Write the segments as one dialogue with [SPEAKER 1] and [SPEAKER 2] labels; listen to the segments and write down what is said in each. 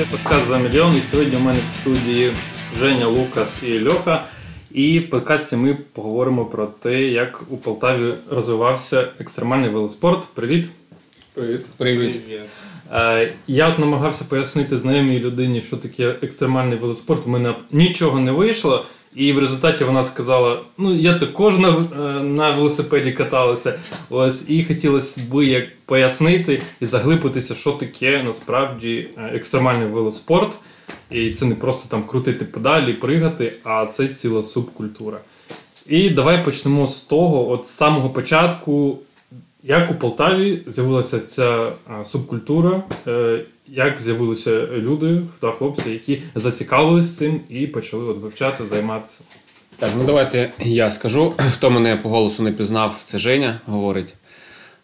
[SPEAKER 1] Це подкаст за мільйон. І сьогодні у мене в студії Женя, Лукас і Льоха. І в подкасті ми поговоримо про те, як у Полтаві розвивався екстремальний велоспорт. Привіт!
[SPEAKER 2] Привіт.
[SPEAKER 3] Привіт.
[SPEAKER 1] Е, Я от намагався пояснити знайомій людині, що таке екстремальний велоспорт. У мене нічого не вийшло. І в результаті вона сказала: ну я також на е, на велосипеді каталася. Ось і хотілося б як пояснити і заглибитися, що таке насправді е, екстремальний велоспорт. І це не просто там крутити педалі, пригати, а це ціла субкультура. І давай почнемо з того, от з самого початку, як у Полтаві з'явилася ця субкультура, е, як з'явилися люди та хлопці, які зацікавилися цим і почали от вивчати, займатися.
[SPEAKER 3] Так, ну давайте я скажу. Хто мене по голосу не пізнав, це Женя говорить.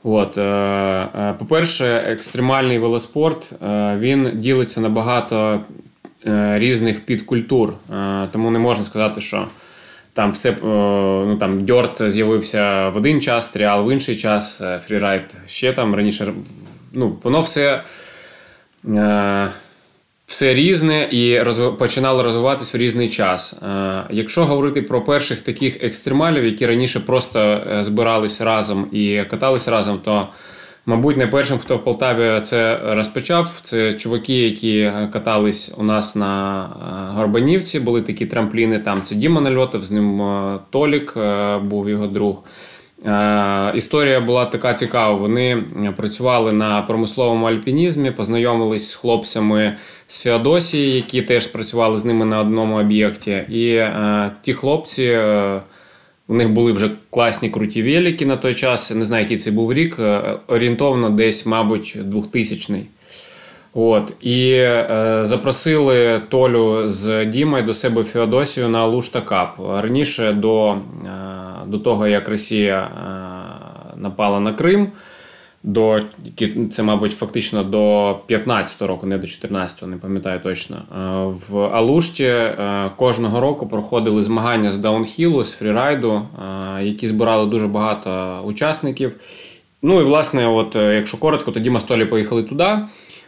[SPEAKER 3] От, е, е, По-перше, екстремальний велоспорт е, він ділиться на багато різних підкультур. Тому не можна сказати, що там все ну там дьорт з'явився в один час, тріал в інший час, фрірайд ще там раніше. Ну, Воно все. Е, все різне і починало розвиватися в різний час. Е, якщо говорити про перших таких екстремалів, які раніше просто е, збирались разом і катались разом, то, мабуть, найпершим, хто в Полтаві це розпочав, це чуваки, які катались у нас на Горбанівці, були такі трампліни. Там це Діма Нальотов, з ним Толік був його друг. Історія була така цікава. Вони працювали на промисловому альпінізмі, познайомились з хлопцями з Феодосії, які теж працювали з ними на одному об'єкті. І е, ті хлопці, е, у них були вже класні круті велики на той час. Не знаю, який це був рік, е, орієнтовно десь, мабуть, 2000-й. От і е, запросили Толю з Дімою до себе в Феодосію на Лушта Кап. Раніше до е, до того, як Росія е, напала на Крим, до це, мабуть, фактично до 15-го року, не до 14-го, не пам'ятаю точно. Е, в Алушті е, кожного року проходили змагання з даунхілу, з фрірайду, е, які збирали дуже багато учасників. Ну і власне, от якщо коротко, тоді Мастолі поїхали туди.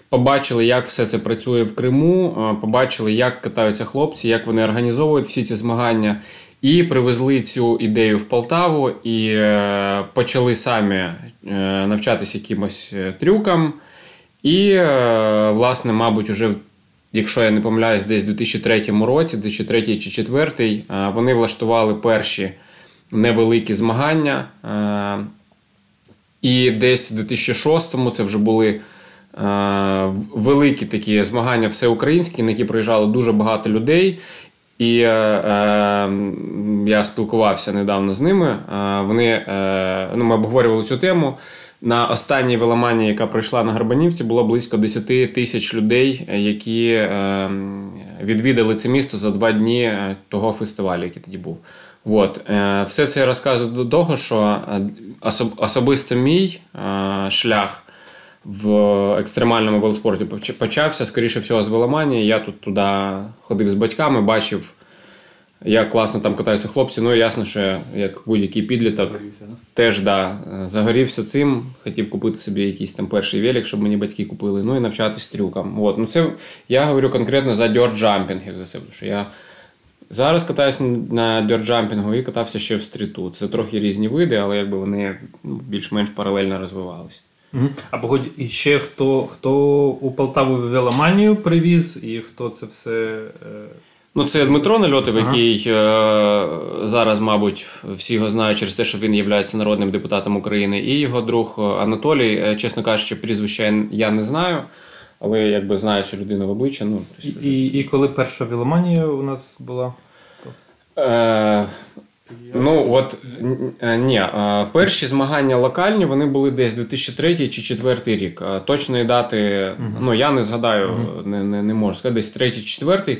[SPEAKER 3] Побачили, як все це працює в Криму, побачили, як катаються хлопці, як вони організовують всі ці змагання, і привезли цю ідею в Полтаву і е, почали самі е, навчатися якимось е, трюкам. І, власне, мабуть, уже, якщо я не помиляюсь, десь у 2003 році, 2003 чи 2004, вони влаштували перші невеликі змагання. І десь у 2006-му це вже були. Великі такі змагання всеукраїнські, на які приїжджало дуже багато людей. І е, е, я спілкувався недавно з ними. Е, вони е, ну, ми обговорювали цю тему. На останній веломанії, яка пройшла на Гарбанівці, було близько 10 тисяч людей, які е, відвідали це місто за два дні е, того фестивалю, який тоді був. От. Е, все це я розказую до того, що особисто мій е, шлях в екстремальному велоспорті почався, скоріше всього, з веломанії. Я тут туди ходив з батьками, бачив, як класно там катаються хлопці. Ну, ясно, що як будь-який підліток загорівся, да? теж да, загорівся цим, хотів купити собі якийсь там перший велик, щоб мені батьки купили, ну і навчатись трюкам. От. Ну, це Я говорю конкретно за дьортджампінг, як за себе. Що я Зараз катаюся на дьортджампінгу і катався ще в стріту. Це трохи різні види, але якби вони ну, більш-менш паралельно розвивалися.
[SPEAKER 1] А погодь, і ще хто хто у Полтаву веломанію привіз, і хто це все. Е,
[SPEAKER 3] ну, це Дмитро Нальотов, ага. який е, зараз, мабуть, всі його знають через те, що він є народним депутатом України, і його друг Анатолій. Е, чесно кажучи, прізвища я не знаю, але якби знаю цю людину в обличчя. Ну,
[SPEAKER 1] І, і, і коли перша веломанія у нас була?
[SPEAKER 3] Е, Ну от е, ні, перші змагання локальні вони були десь 2003 чи 2004 рік. Точної дати, uh-huh. ну я не згадаю, uh-huh. не не, не можу сказати, десь 3 чи 4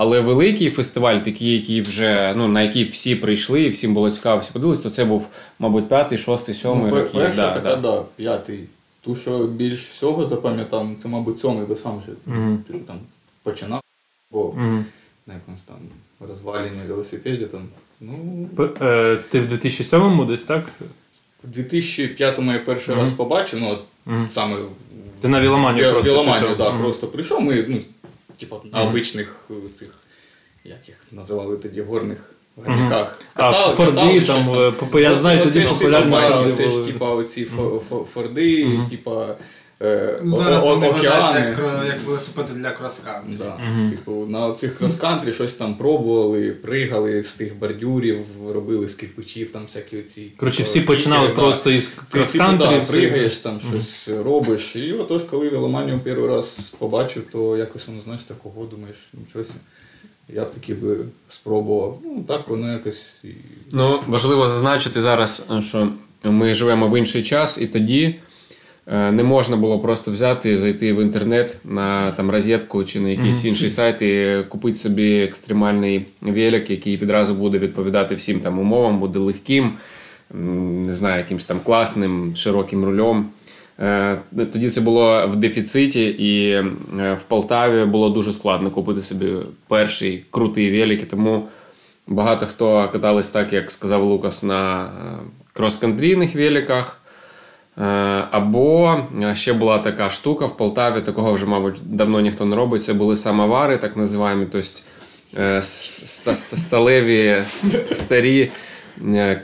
[SPEAKER 3] але великий фестиваль, такий, який вже ну на який всі прийшли, і всім було цікаво, всі подивилися, то це був, мабуть, п'ятий, шостий, сьомий
[SPEAKER 2] ну, роки. Перша да, така, да. да, п'ятий. Ту, що більш всього запам'ятав, це, мабуть, сьомий, бо сам вже mm-hmm. ти там починав, бо mm-hmm. на якомусь там розвалені велосипеді там. Ну...
[SPEAKER 1] Е, ти в 2007-му десь, так?
[SPEAKER 2] В 2005-му я перший раз побачив, ну от саме
[SPEAKER 1] Ти на Віломанію
[SPEAKER 2] в
[SPEAKER 1] просто
[SPEAKER 2] Віломанію,
[SPEAKER 1] пішов.
[SPEAKER 2] да,
[SPEAKER 1] Мгм.
[SPEAKER 2] просто прийшов. Ми, ну, типу, на обичних е, цих, як їх називали тоді, горних ганяках.
[SPEAKER 1] А, Форди там, по- я знаю, тоді популярні.
[SPEAKER 2] Це ж типа оці фо- фо- Форди, типа
[SPEAKER 4] Ну, зараз вони вважають як, кро- як велосипеди для крос-кантрі.
[SPEAKER 2] Да. Типу, на цих крос-кантрі щось там пробували, пригали з тих бордюрів, робили з кирпичів, там всякі оці.
[SPEAKER 1] Коротше,
[SPEAKER 2] типу,
[SPEAKER 1] всі починали
[SPEAKER 2] да.
[SPEAKER 1] просто із
[SPEAKER 2] Ти типу, да, пригаєш, там щось робиш. І отож, коли Веломанію перший раз побачив, то якось воно, знаєш, такого думаєш, нічого. Я б таки би спробував. Ну, так воно якось.
[SPEAKER 3] Ну, важливо зазначити зараз, що ми живемо в інший час, і тоді е, не можна було просто взяти, зайти в інтернет на там розетку чи на якийсь інший сайт і купити собі екстремальний велик, який відразу буде відповідати всім там умовам, буде легким, не знаю, якимось там класним, широким рульом. Е, Тоді це було в дефіциті, і е, в Полтаві було дуже складно купити собі перший крутий велик, тому багато хто катались так, як сказав Лукас, на е, крос-кантрійних великах. Е, Або е, ще була така штука в Полтаві, такого вже, мабуть, давно ніхто не робить. Це були самовари, так називаємо, тобто сталеві, старі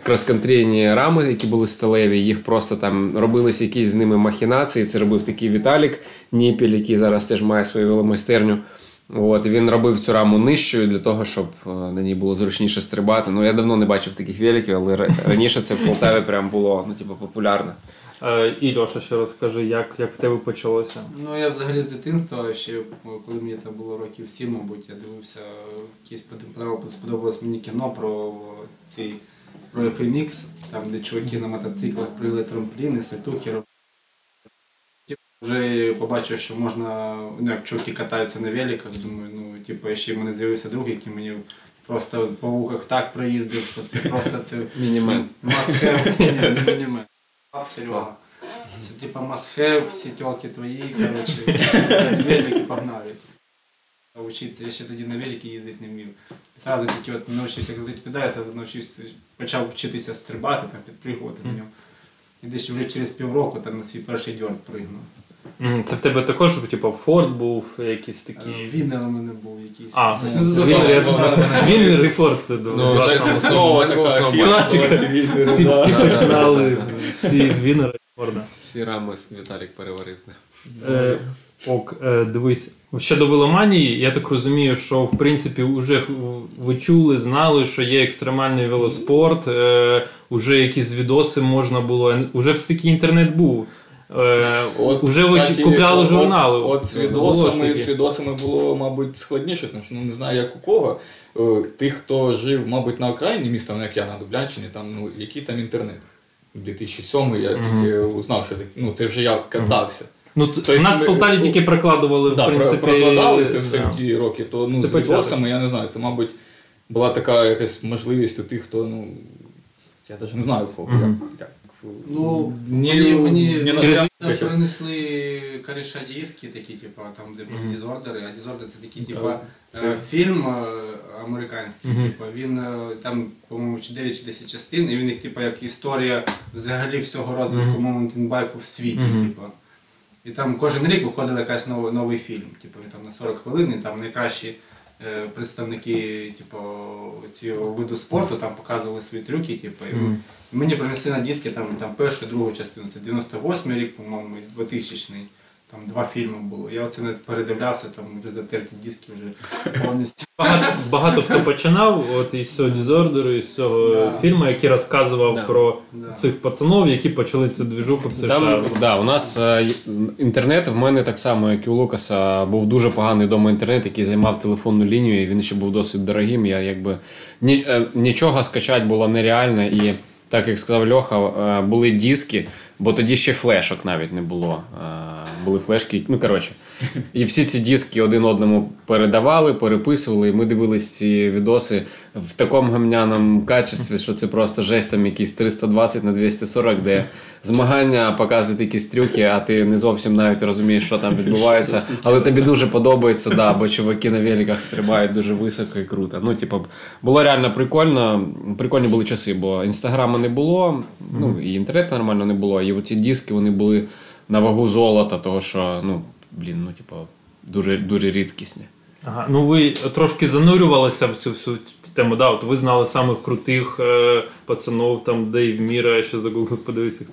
[SPEAKER 3] крос-кантрійні рами, які були сталеві, їх просто там робились якісь з ними махінації. Це робив такий Віталік Ніпіль, який зараз теж має свою веломайстерню. От, він робив цю раму нижчою для того, щоб на ній було зручніше стрибати. Ну, я давно не бачив таких великів, але раніше це в Полтаві прям було ну, типу, популярно.
[SPEAKER 1] Е, І Льоша, ще розкажи, як, як в тебе почалося?
[SPEAKER 4] Ну, я взагалі з дитинства, ще коли мені там було років 7, мабуть, я дивився подобалось, сподобалось мені кіно про ці про FMX, там де чуваки на мотоциклах прили трампліни, сальтухи робили. Вже побачив, що можна, ну як чуваки катаються на великах, думаю, ну, типу, ще в мене з'явився друг, який мені просто по вухах так проїздив, що це просто це
[SPEAKER 3] Мінімен.
[SPEAKER 4] Must have. Ні, не мінімен. Серега. Це типа must have, всі тілки твої, коротше, велики погнали. А Учиться, я ще тоді на великі їздити не вмів. Зразу тільки от навчився крутити педалі, зразу навчився, почав вчитися стрибати, там, підпригувати на ньому. І десь вже через півроку там на свій перший дьорд пригнув.
[SPEAKER 1] Це в тебе також, типу, Форт був, якийсь такий.
[SPEAKER 4] Вінер у мене був якийсь.
[SPEAKER 1] А,
[SPEAKER 4] Ну,
[SPEAKER 1] Вінер, і Форт це
[SPEAKER 3] Ну, основа.
[SPEAKER 2] фішка,
[SPEAKER 1] Класика. всі, починали, всі з Вінера і Форта.
[SPEAKER 3] Всі рами Віталік переварив.
[SPEAKER 1] Е, ок, е, дивись, щодо веломанії, я так розумію, що в принципі вже ви чули, знали, що є екстремальний велоспорт, е, уже якісь відоси можна було, уже все таки інтернет був. Е, уже ви
[SPEAKER 2] кстати,
[SPEAKER 1] купляли
[SPEAKER 2] от-
[SPEAKER 1] журнали.
[SPEAKER 2] От, з
[SPEAKER 1] Було ж
[SPEAKER 2] відосами, з відосами було, мабуть, складніше, тому що ну, не знаю, як у кого. Е, Тих, хто жив, мабуть, на окраїні міста, ну як я на Дублянщині, там, ну, який там інтернет. У 2007 я тільки узнав, що ну, це вже я катався.
[SPEAKER 1] Ну, т-
[SPEAKER 2] Тобто
[SPEAKER 1] у нас в Полтаві тільки прокладували, в
[SPEAKER 2] Да, про-
[SPEAKER 1] принципі.
[SPEAKER 2] прокладали це все
[SPEAKER 1] да.
[SPEAKER 2] в ті роки, то ну,
[SPEAKER 1] Це
[SPEAKER 2] з відосами, я не знаю, це, мабуть, була така якась можливість у тих, хто, ну, я навіть не знаю кого. Як, як,
[SPEAKER 4] Ну,
[SPEAKER 2] ні,
[SPEAKER 4] мені, мені,
[SPEAKER 2] ні на
[SPEAKER 4] через... принесли коріша диски, такі, типа, там, де були дізордери, а дізордер це такий, типа,
[SPEAKER 2] це-
[SPEAKER 4] е, фільм е, американський, типа, він е, там, по-моєму, чи 9 чи 10 частин, і він як, типа, як історія взагалі всього розвитку маунтінбайку в світі, типа. І там кожен рік виходив якийсь новий, новий фільм, типу, він там на 40 хвилин, і там найкращі представники типу, цього виду спорту там показували свої трюки, типу, і мені принесли на диски там, там першу, другу частину, це 98 рік, по-моєму, і 2000 там два фільми було. Я оце не передивлявся, там вже затерті диски вже повністю.
[SPEAKER 1] Багато, багато хто починав от із цього дізордеру, із цього
[SPEAKER 4] Да.
[SPEAKER 1] фільму, який розказував
[SPEAKER 3] Да.
[SPEAKER 1] про
[SPEAKER 4] Да.
[SPEAKER 1] цих пацанов, які почали цю двіжуху в США.
[SPEAKER 3] Там, да, у нас е, інтернет в мене так само, як і у Лукаса, був дуже поганий дома інтернет, який займав телефонну лінію, і він ще був досить дорогим. Я якби ні, е, нічого скачати було нереально. І так як сказав Льоха, е, були диски, бо тоді ще флешок навіть не було. Е, Були флешки, ну коротше. І всі ці диски один одному передавали, переписували. І ми дивились ці відоси в такому гамняному качестві, що це просто жесть там якісь 320 на 240, де змагання показують якісь трюки, а ти не зовсім навіть розумієш, що там відбувається. Але тобі дуже подобається, да, бо чуваки на великах стрибають дуже високо і круто. Ну, типу, було реально прикольно. Прикольні були часи, бо інстаграму не було, ну і інтернету нормально не було. І оці диски вони були на вагу золота, того що, ну, блін, ну, типу, дуже, дуже рідкісні.
[SPEAKER 1] Ага, ну ви трошки занурювалися в цю всю тему. Да, от ви знали самих крутих е, пацанов, там Дейв Міра, що за Google подивитися.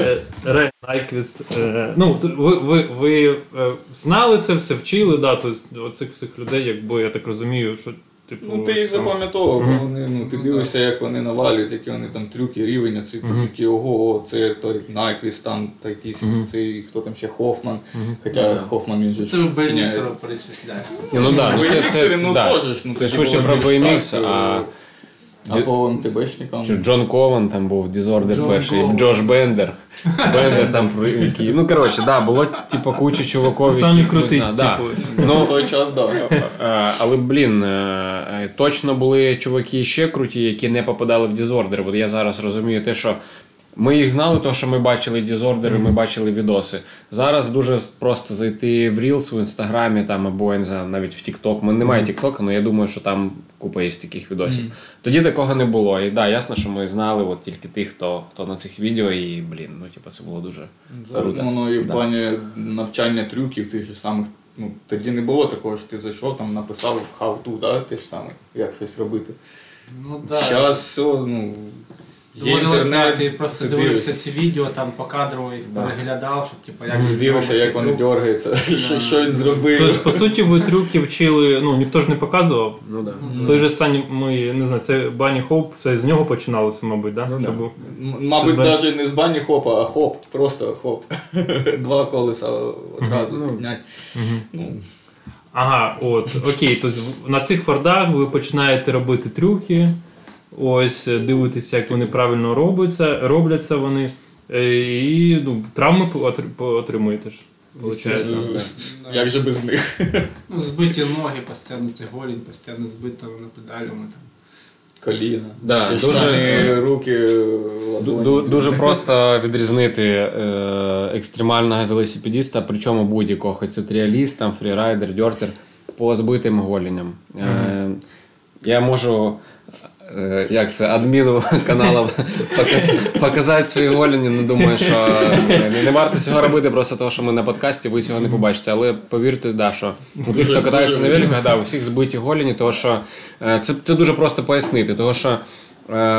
[SPEAKER 1] Е, Рен Найквіст. Е, ну, ви, ви, ви е, знали це все, вчили, да, тобто оцих всіх людей, якби я так розумію, що типу.
[SPEAKER 2] Ну, ти їх запам'ятовував, бо вони, ну, ти дивишся, як вони навалюють, які вони там трюки, рівень, ці ти такі, ого, це той Найквіс, там такий цей, хто там ще Хофман. Хоча Хофман він же
[SPEAKER 4] Це
[SPEAKER 2] ж
[SPEAKER 4] в перечисляє.
[SPEAKER 3] Ну, так, ну, це, це, це,
[SPEAKER 2] ну, ну,
[SPEAKER 3] це швидше про BMX,
[SPEAKER 2] так,
[SPEAKER 3] а
[SPEAKER 2] А по МТБшникам.
[SPEAKER 3] Чи Джон Кован там був Дізордер перший,
[SPEAKER 4] Кован.
[SPEAKER 3] Джош Бендер. Бендер там про- який. Ну, коротше, да, було типу куча чуваків,
[SPEAKER 1] Самі
[SPEAKER 3] крутий. Да.
[SPEAKER 1] типу.
[SPEAKER 3] Ну,
[SPEAKER 2] той час, так.
[SPEAKER 3] Е, Але блін, е, е, точно були чуваки ще круті, які не попадали в Дізордер. Бо я зараз розумію те, що ми їх знали, тому що ми бачили Дізордери, ми бачили відоси. Зараз дуже просто зайти в Reels в інстаграмі там або я не знаю, навіть в TikTok. У мене немає TikTok, але я думаю, що там купа є таких відосів. Тоді такого не було. І да, ясно, що ми знали от тільки тих, хто, хто на цих відео, і блін, ну типу, це було дуже круто.
[SPEAKER 2] Ну, ну і в
[SPEAKER 3] Да.
[SPEAKER 2] плані навчання трюків тих же самих. Ну, тоді не було такого, що ти зайшов, там написав how to, да, те ж саме, як щось робити.
[SPEAKER 4] Ну да.
[SPEAKER 2] Зараз все, ну. Є
[SPEAKER 4] Доводилось
[SPEAKER 2] інтернет,
[SPEAKER 4] брати, просто дивився ці відео, там по кадрово їх переглядав, щоб типу, як
[SPEAKER 2] Дивишся,
[SPEAKER 4] робиться
[SPEAKER 2] як воно
[SPEAKER 4] трюк.
[SPEAKER 2] дергається, що, що він зробив.
[SPEAKER 1] Тобто, по суті, ви трюки вчили, ну ніхто ж не показував.
[SPEAKER 3] Ну, да.
[SPEAKER 1] Той же самі, ми не знаю, це Бані Хоуп, все з нього починалося, мабуть, да?
[SPEAKER 3] Ну, да.
[SPEAKER 1] Щоб-
[SPEAKER 2] Мабуть,
[SPEAKER 1] Це
[SPEAKER 2] навіть не з бані хопа, а хоп, просто хоп. Два колеса одразу підняти. Ну,
[SPEAKER 1] Ага, от, окей, тобто на цих фордах ви починаєте робити трюки, ось дивитися, як вони правильно робляться, робляться вони, е, і ну, травми отримуєте ж.
[SPEAKER 2] Е, як же без них?
[SPEAKER 4] Ну, збиті ноги, постійно це голінь, постійно збита вона педалями. Там.
[SPEAKER 2] Коліна.
[SPEAKER 3] Да,
[SPEAKER 2] Ті
[SPEAKER 3] дуже-
[SPEAKER 2] самі руки. Ладоні.
[SPEAKER 3] Дуже просто відрізнити е, екстремального велосипедіста, причому будь-якого, хоч це тріаліст, там, фрірайдер, дьортер, по збитим голенням. Е, я можу. Е, Як це, адміну каналу показ- показати свої голені. Ну, думаю, що е, не варто цього робити, просто тому що ми на подкасті, ви цього не побачите. Але повірте, да, що у тих, хто катається на великах, да, у всіх збиті голені, тому що е, це, це дуже просто пояснити. Тому що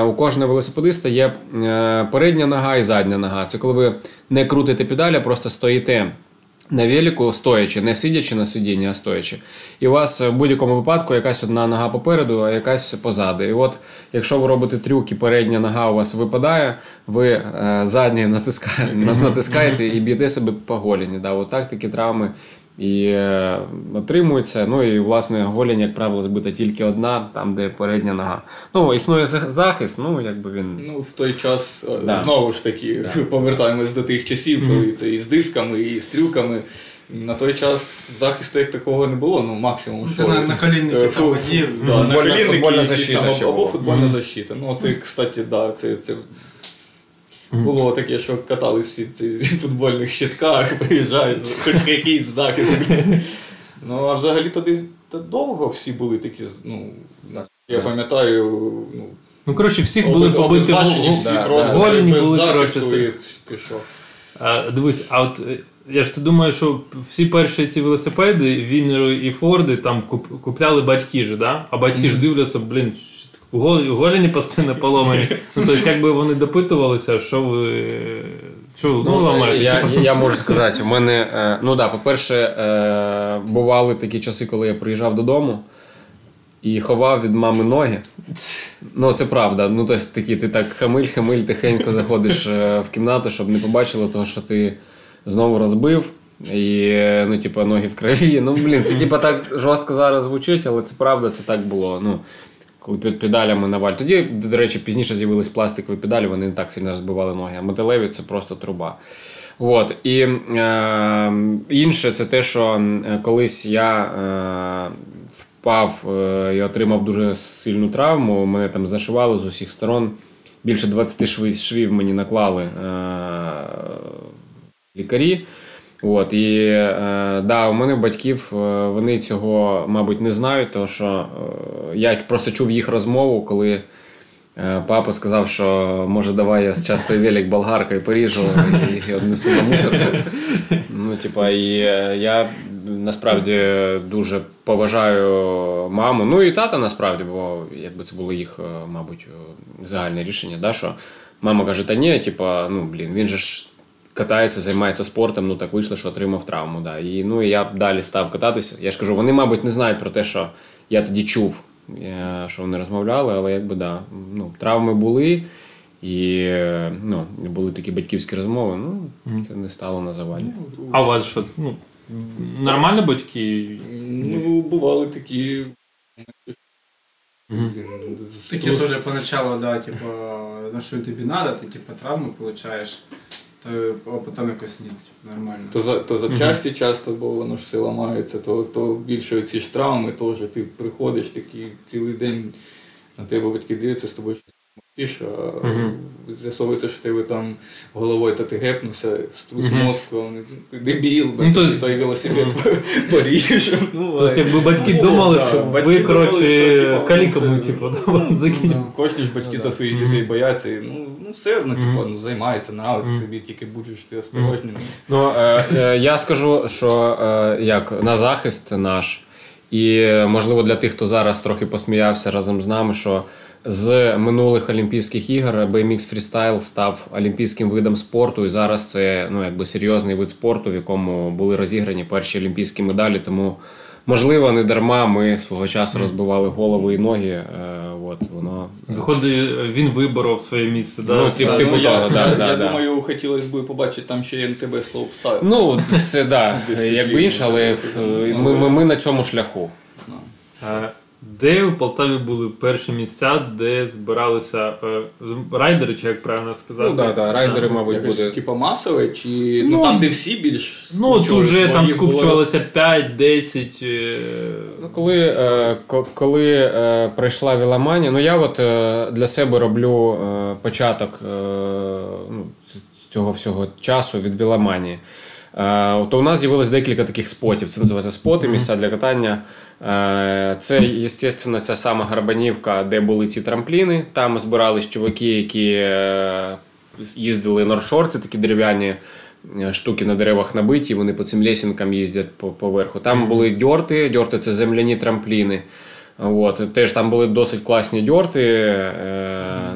[SPEAKER 3] У кожного велосипедиста є передня нога і задня нога. Це коли ви не крутите педалі, а просто стоїте на велику стоячи, не сидячи на сидінні, а стоячи. І у вас в будь-якому випадку якась одна нога попереду, а якась позаду. І от, якщо ви робите трюк і передня нога у вас випадає, ви е, задня натискаєте, натискаєте і б'єте себе по голіні. Да, от так такі травми і е, отримуються. Ну і власне голень, як правило, збита тільки одна, там, де передня нога. Ну, існує захист, ну якби він.
[SPEAKER 2] Ну, в той час е,
[SPEAKER 3] Да.
[SPEAKER 2] знову ж таки повертаємось до тих часів, коли це і з дисками, і з трюками. На той час захисту як такого не було, ну максимум.
[SPEAKER 4] Ти
[SPEAKER 2] що
[SPEAKER 4] на- на колінники
[SPEAKER 2] Е,
[SPEAKER 4] там
[SPEAKER 2] фу-
[SPEAKER 4] одів,
[SPEAKER 2] да, на
[SPEAKER 3] футбольна- футбольна защита
[SPEAKER 2] або футбольна защита. Ну, це, кстати, да, це, це було таке, що катались всі ці футбольних щитках, приїжджають, хоч якийсь захист. Ну, а взагалі тоді довго всі були такі, ну, я пам'ятаю, ну,
[SPEAKER 1] Ну, коротше, всіх були побиті
[SPEAKER 2] обезбашені всі
[SPEAKER 3] да,
[SPEAKER 2] просто
[SPEAKER 1] да.
[SPEAKER 2] Без
[SPEAKER 1] були,
[SPEAKER 2] захисту, і ти що.
[SPEAKER 1] А, дивись, а от е, я ж думаю, що всі перші ці велосипеди, Вінери і Форди там куп- купляли батьки ж, да? а батьки ж дивляться, блін, гол- голені постійно поломані. Ну, тобто, якби вони допитувалися, що ви. Що ви ну, ламаєте?
[SPEAKER 3] я,
[SPEAKER 1] Типу,
[SPEAKER 3] я, можу сказати, в мене, е, ну да, по-перше, е, бували такі часи, коли я приїжджав додому і ховав від мами ноги. Ну, це правда. Ну, тобто такі, ти так хамиль-хамиль, тихенько заходиш е, в кімнату, щоб не побачили того, що ти знову розбив. І, ну, типу, ноги в крові. Ну, блін, це типу так жорстко зараз звучить, але це правда, це так було. Ну, коли під педалями наваль. Тоді, до речі, пізніше з'явились пластикові педалі, вони не так сильно розбивали ноги, а металеві це просто труба. От. І е, інше це те, що е, колись я е, впав е, і отримав дуже сильну травму. Мене там зашивали з усіх сторон. Більше 20 швів, швів мені наклали е, лікарі. От, і е, да, у мене батьків е, вони цього, мабуть, не знають, тому що е, я просто чув їх розмову, коли Е, Папа сказав, що може давай я з часто велик болгаркою поріжу і, і однесу на мусорку. Ну, типа, і я насправді дуже поважаю маму. Ну і тата насправді, бо якби це було їх, мабуть, загальне рішення, да, що мама каже, та ні, типа, ну блін, він же ж. Катається, займається спортом, ну так вийшло, що отримав травму. Да. І ну, і я далі став кататися. Я ж кажу, вони, мабуть, не знають про те, що я тоді чув, е, що вони розмовляли, але якби да, ну, травми були, і ну, були такі батьківські розмови. Ну, це не стало на заваді.
[SPEAKER 1] А у вас що? Ну, нормально батьки?
[SPEAKER 2] Ну, бували такі.
[SPEAKER 4] Такі теж поначалу, да, типу, ну що тобі треба, ти типу, травму получаєш, то а потім якось ні, типу, нормально.
[SPEAKER 2] То, за, то запчасті часто, бо воно ж все ламається, то, то більше ці ж травми теж ти приходиш такий цілий день на тебе батьки дивляться з тобою мовчиш, а з'ясовується, що тебе там головою та ти гепнувся, струс мозку, а вони, дебіл,
[SPEAKER 1] Ну, то
[SPEAKER 2] ну, той велосипед поріжеш. Ну,
[SPEAKER 1] Тобто, якби батьки
[SPEAKER 2] Ну,
[SPEAKER 1] думали,
[SPEAKER 2] да,
[SPEAKER 1] що
[SPEAKER 2] батьки
[SPEAKER 1] ви, коротше,
[SPEAKER 2] типу,
[SPEAKER 1] каліками,
[SPEAKER 2] ну,
[SPEAKER 1] типу, закинете.
[SPEAKER 2] Кожні ж батьки за своїх дітей бояться. і, Ну, ну все одно, типу, ну, займається, нравиться тобі, тільки будеш ти осторожним.
[SPEAKER 3] Ну, е, е, я скажу, що е, як на захист наш, і можливо для тих, хто зараз трохи посміявся разом з нами, що з минулих Олімпійських ігор BMX Freestyle став олімпійським видом спорту, і зараз це ну, якби серйозний вид спорту, в якому були розіграні перші олімпійські медалі. Тому, можливо, не дарма ми свого часу розбивали голови і ноги. Е, от, воно
[SPEAKER 1] Виходить, він виборов своє місце, да?
[SPEAKER 3] Ну, тип- типу
[SPEAKER 2] ну, я,
[SPEAKER 3] да,
[SPEAKER 2] я,
[SPEAKER 3] да,
[SPEAKER 2] я
[SPEAKER 3] да.
[SPEAKER 2] думаю, хотілося б побачити там ще НТБ слоупстайл.
[SPEAKER 3] Ну, це да, якби інше, але е, ми, ми, ми на цьому шляху.
[SPEAKER 1] Де у Полтаві були перші місця, де збиралися е, райдери, чи як правильно сказати?
[SPEAKER 3] Ну, да, да, райдери, мабуть,
[SPEAKER 2] Якось,
[SPEAKER 3] буде.
[SPEAKER 2] типу, масове, чи ну,
[SPEAKER 1] Ну,
[SPEAKER 2] там, де всі більш
[SPEAKER 1] Ну, от
[SPEAKER 2] скупчувались,
[SPEAKER 1] уже там
[SPEAKER 2] їх було-
[SPEAKER 1] скупчувалося 5-10. е,
[SPEAKER 3] Ну, коли, е, ко- коли е, прийшла Віламанія, ну я от е, для себе роблю е, початок е, ну, ц- цього всього часу від Віламанії. Е, то у нас з'явилось декілька таких спотів. Це називається споти, місця для катання. Е, це, звісно, ця сама Гарбанівка, де були ці трампліни. Там збирались чуваки, які е, їздили норшор, це такі дерев'яні е, штуки на деревах набиті, вони по цим лесінкам їздять по, поверху. Там були дьорти, дьорти це земляні трампліни. От, теж там були досить класні дьорти. Е,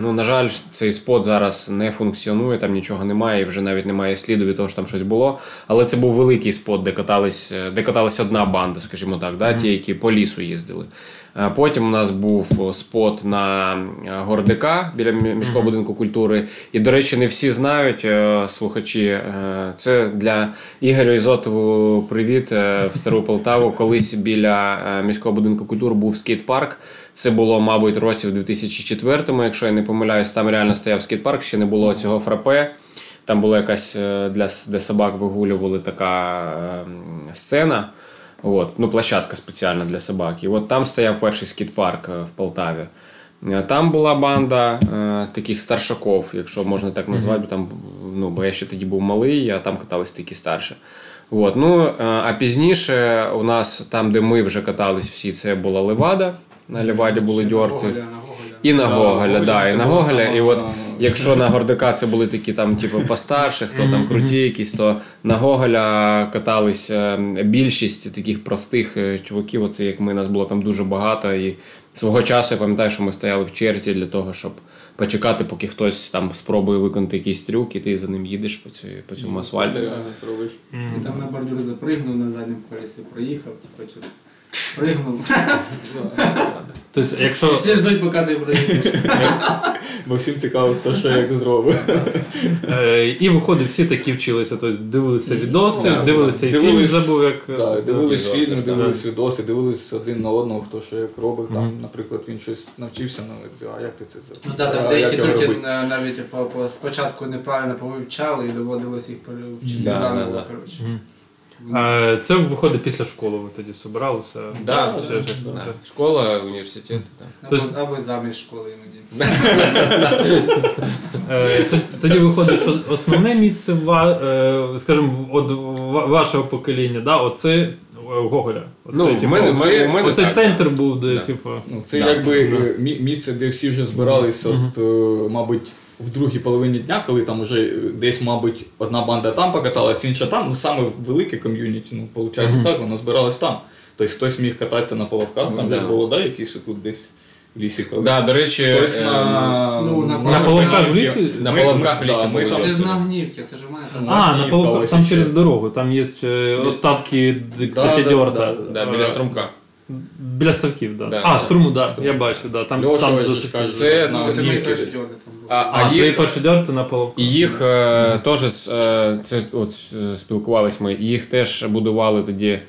[SPEAKER 3] ну, на жаль, цей спот зараз не функціонує, там нічого немає, і вже навіть немає сліду від того, що там щось було. Але це був великий спот, де катались, е, де каталась одна банда, скажімо так, да, ті, які по лісу їздили. Е, Потім у нас був спот на е, Гордика біля мі- міського будинку культури. І, до речі, не всі знають е, слухачі. е, Це для Ігоря Ізотову привіт е, в Стару Полтаву. Колись біля е, міського будинку культури був скейт-парк. Це було, мабуть, році в 2004-му, якщо я не помиляюсь, там реально стояв скейт-парк, ще не було цього фрапе. Там була якась е, для де собак вигулювали така е, сцена. От, ну, площадка спеціальна для собак. І от там стояв перший скіт-парк е, в Полтаві. Е, Там була банда е, таких старшаков, якщо можна так назвати, бо там, ну, бо я ще тоді був малий, а там катались такі старші. От, ну, е, а пізніше у нас там, де ми вже катались всі, це була Левада. На Леваді були дьорти.
[SPEAKER 4] Гоголя, на Гоголя.
[SPEAKER 3] І на
[SPEAKER 2] Да,
[SPEAKER 3] Гоголя, да, і на Гоголя. І от якщо на Гордика це були такі там, типу, постарші, хто там круті якісь, то на Гоголя катались е, більшість таких простих е, чуваків. Оце як ми, нас було там дуже багато. І свого часу я пам'ятаю, що ми стояли в черзі для того, щоб почекати, поки хтось там спробує виконати якийсь трюк, і ти за ним їдеш по, цій, по цьому асфальту.
[SPEAKER 2] Ти
[SPEAKER 4] там на бордюр запригнув, на задньому колесі проїхав, типу, пригнув.
[SPEAKER 1] Тобто, якщо
[SPEAKER 4] Всі ждуть, поки ти проїдеш.
[SPEAKER 2] Бо всім цікаво, хто що як зробить.
[SPEAKER 1] е, і виходить, всі такі вчилися. Тобто дивилися відоси, дивилися і фільм забув, як.
[SPEAKER 2] Да, дивились
[SPEAKER 3] епізод,
[SPEAKER 2] фільми, дивились відоси, дивились один на одного, хто що як робить. Там, наприклад, він щось навчився, а як ти це зробив?
[SPEAKER 4] Ну так, там деякі
[SPEAKER 2] як
[SPEAKER 4] трюки навіть по, спочатку неправильно повивчали і доводилось їх перевчити заново, коротше.
[SPEAKER 1] Е, Це виходить після школи, ви тоді збиралися.
[SPEAKER 3] Да,
[SPEAKER 1] ж, як
[SPEAKER 3] Да. Школа, університет. Да.
[SPEAKER 4] Або,
[SPEAKER 1] Тобто-
[SPEAKER 4] або замість школи іноді.
[SPEAKER 1] Е, Тоді виходить, що основне місце, е, скажімо, от вашого покоління, да, оце Гоголя.
[SPEAKER 3] Ну,
[SPEAKER 1] Оце,
[SPEAKER 3] в
[SPEAKER 1] типу,
[SPEAKER 3] мене,
[SPEAKER 2] це-
[SPEAKER 3] ми- у мене
[SPEAKER 1] Оцей
[SPEAKER 3] так.
[SPEAKER 1] центр був, де,
[SPEAKER 3] Да.
[SPEAKER 1] типу.
[SPEAKER 2] Ну, це
[SPEAKER 3] Да.
[SPEAKER 2] якби е, місце, де всі вже збирались, от, е, мабуть, в другій половині дня, коли там вже е, десь, мабуть, одна банда там покаталась, інша там, ну саме в велике ком'юніті, ну, виходить так, воно збиралось там. Тобто хтось міг кататися на половках, там
[SPEAKER 3] да.
[SPEAKER 2] десь було, да, якісь тут десь в лісі.
[SPEAKER 3] Да, до речі,
[SPEAKER 2] Хтось
[SPEAKER 3] е,
[SPEAKER 2] на,
[SPEAKER 4] ну, на
[SPEAKER 1] На половках в лісі?
[SPEAKER 3] На половках в лісі
[SPEAKER 2] ми там-
[SPEAKER 4] Це ж на Огнівці, це ж у мене там.
[SPEAKER 2] Ну,
[SPEAKER 1] А, на половках, там через дорогу, там є е, остатки, кстати,
[SPEAKER 2] да,
[SPEAKER 1] дьорта.
[SPEAKER 2] да,
[SPEAKER 3] да, біля струмка.
[SPEAKER 1] Біля ставків, да.
[SPEAKER 3] Да,
[SPEAKER 1] а,
[SPEAKER 3] да.
[SPEAKER 1] струму, да, я бачу, да. Там,
[SPEAKER 2] Льоша
[SPEAKER 1] там
[SPEAKER 2] ось же
[SPEAKER 1] досить-
[SPEAKER 2] каже,
[SPEAKER 3] Це-
[SPEAKER 2] на
[SPEAKER 3] це
[SPEAKER 4] Це мої
[SPEAKER 3] А,
[SPEAKER 1] А,
[SPEAKER 3] їх...
[SPEAKER 1] твої перші дьорти на половках.
[SPEAKER 3] і їх е, теж е, це от спілкувались ми. Їх теж будували тоді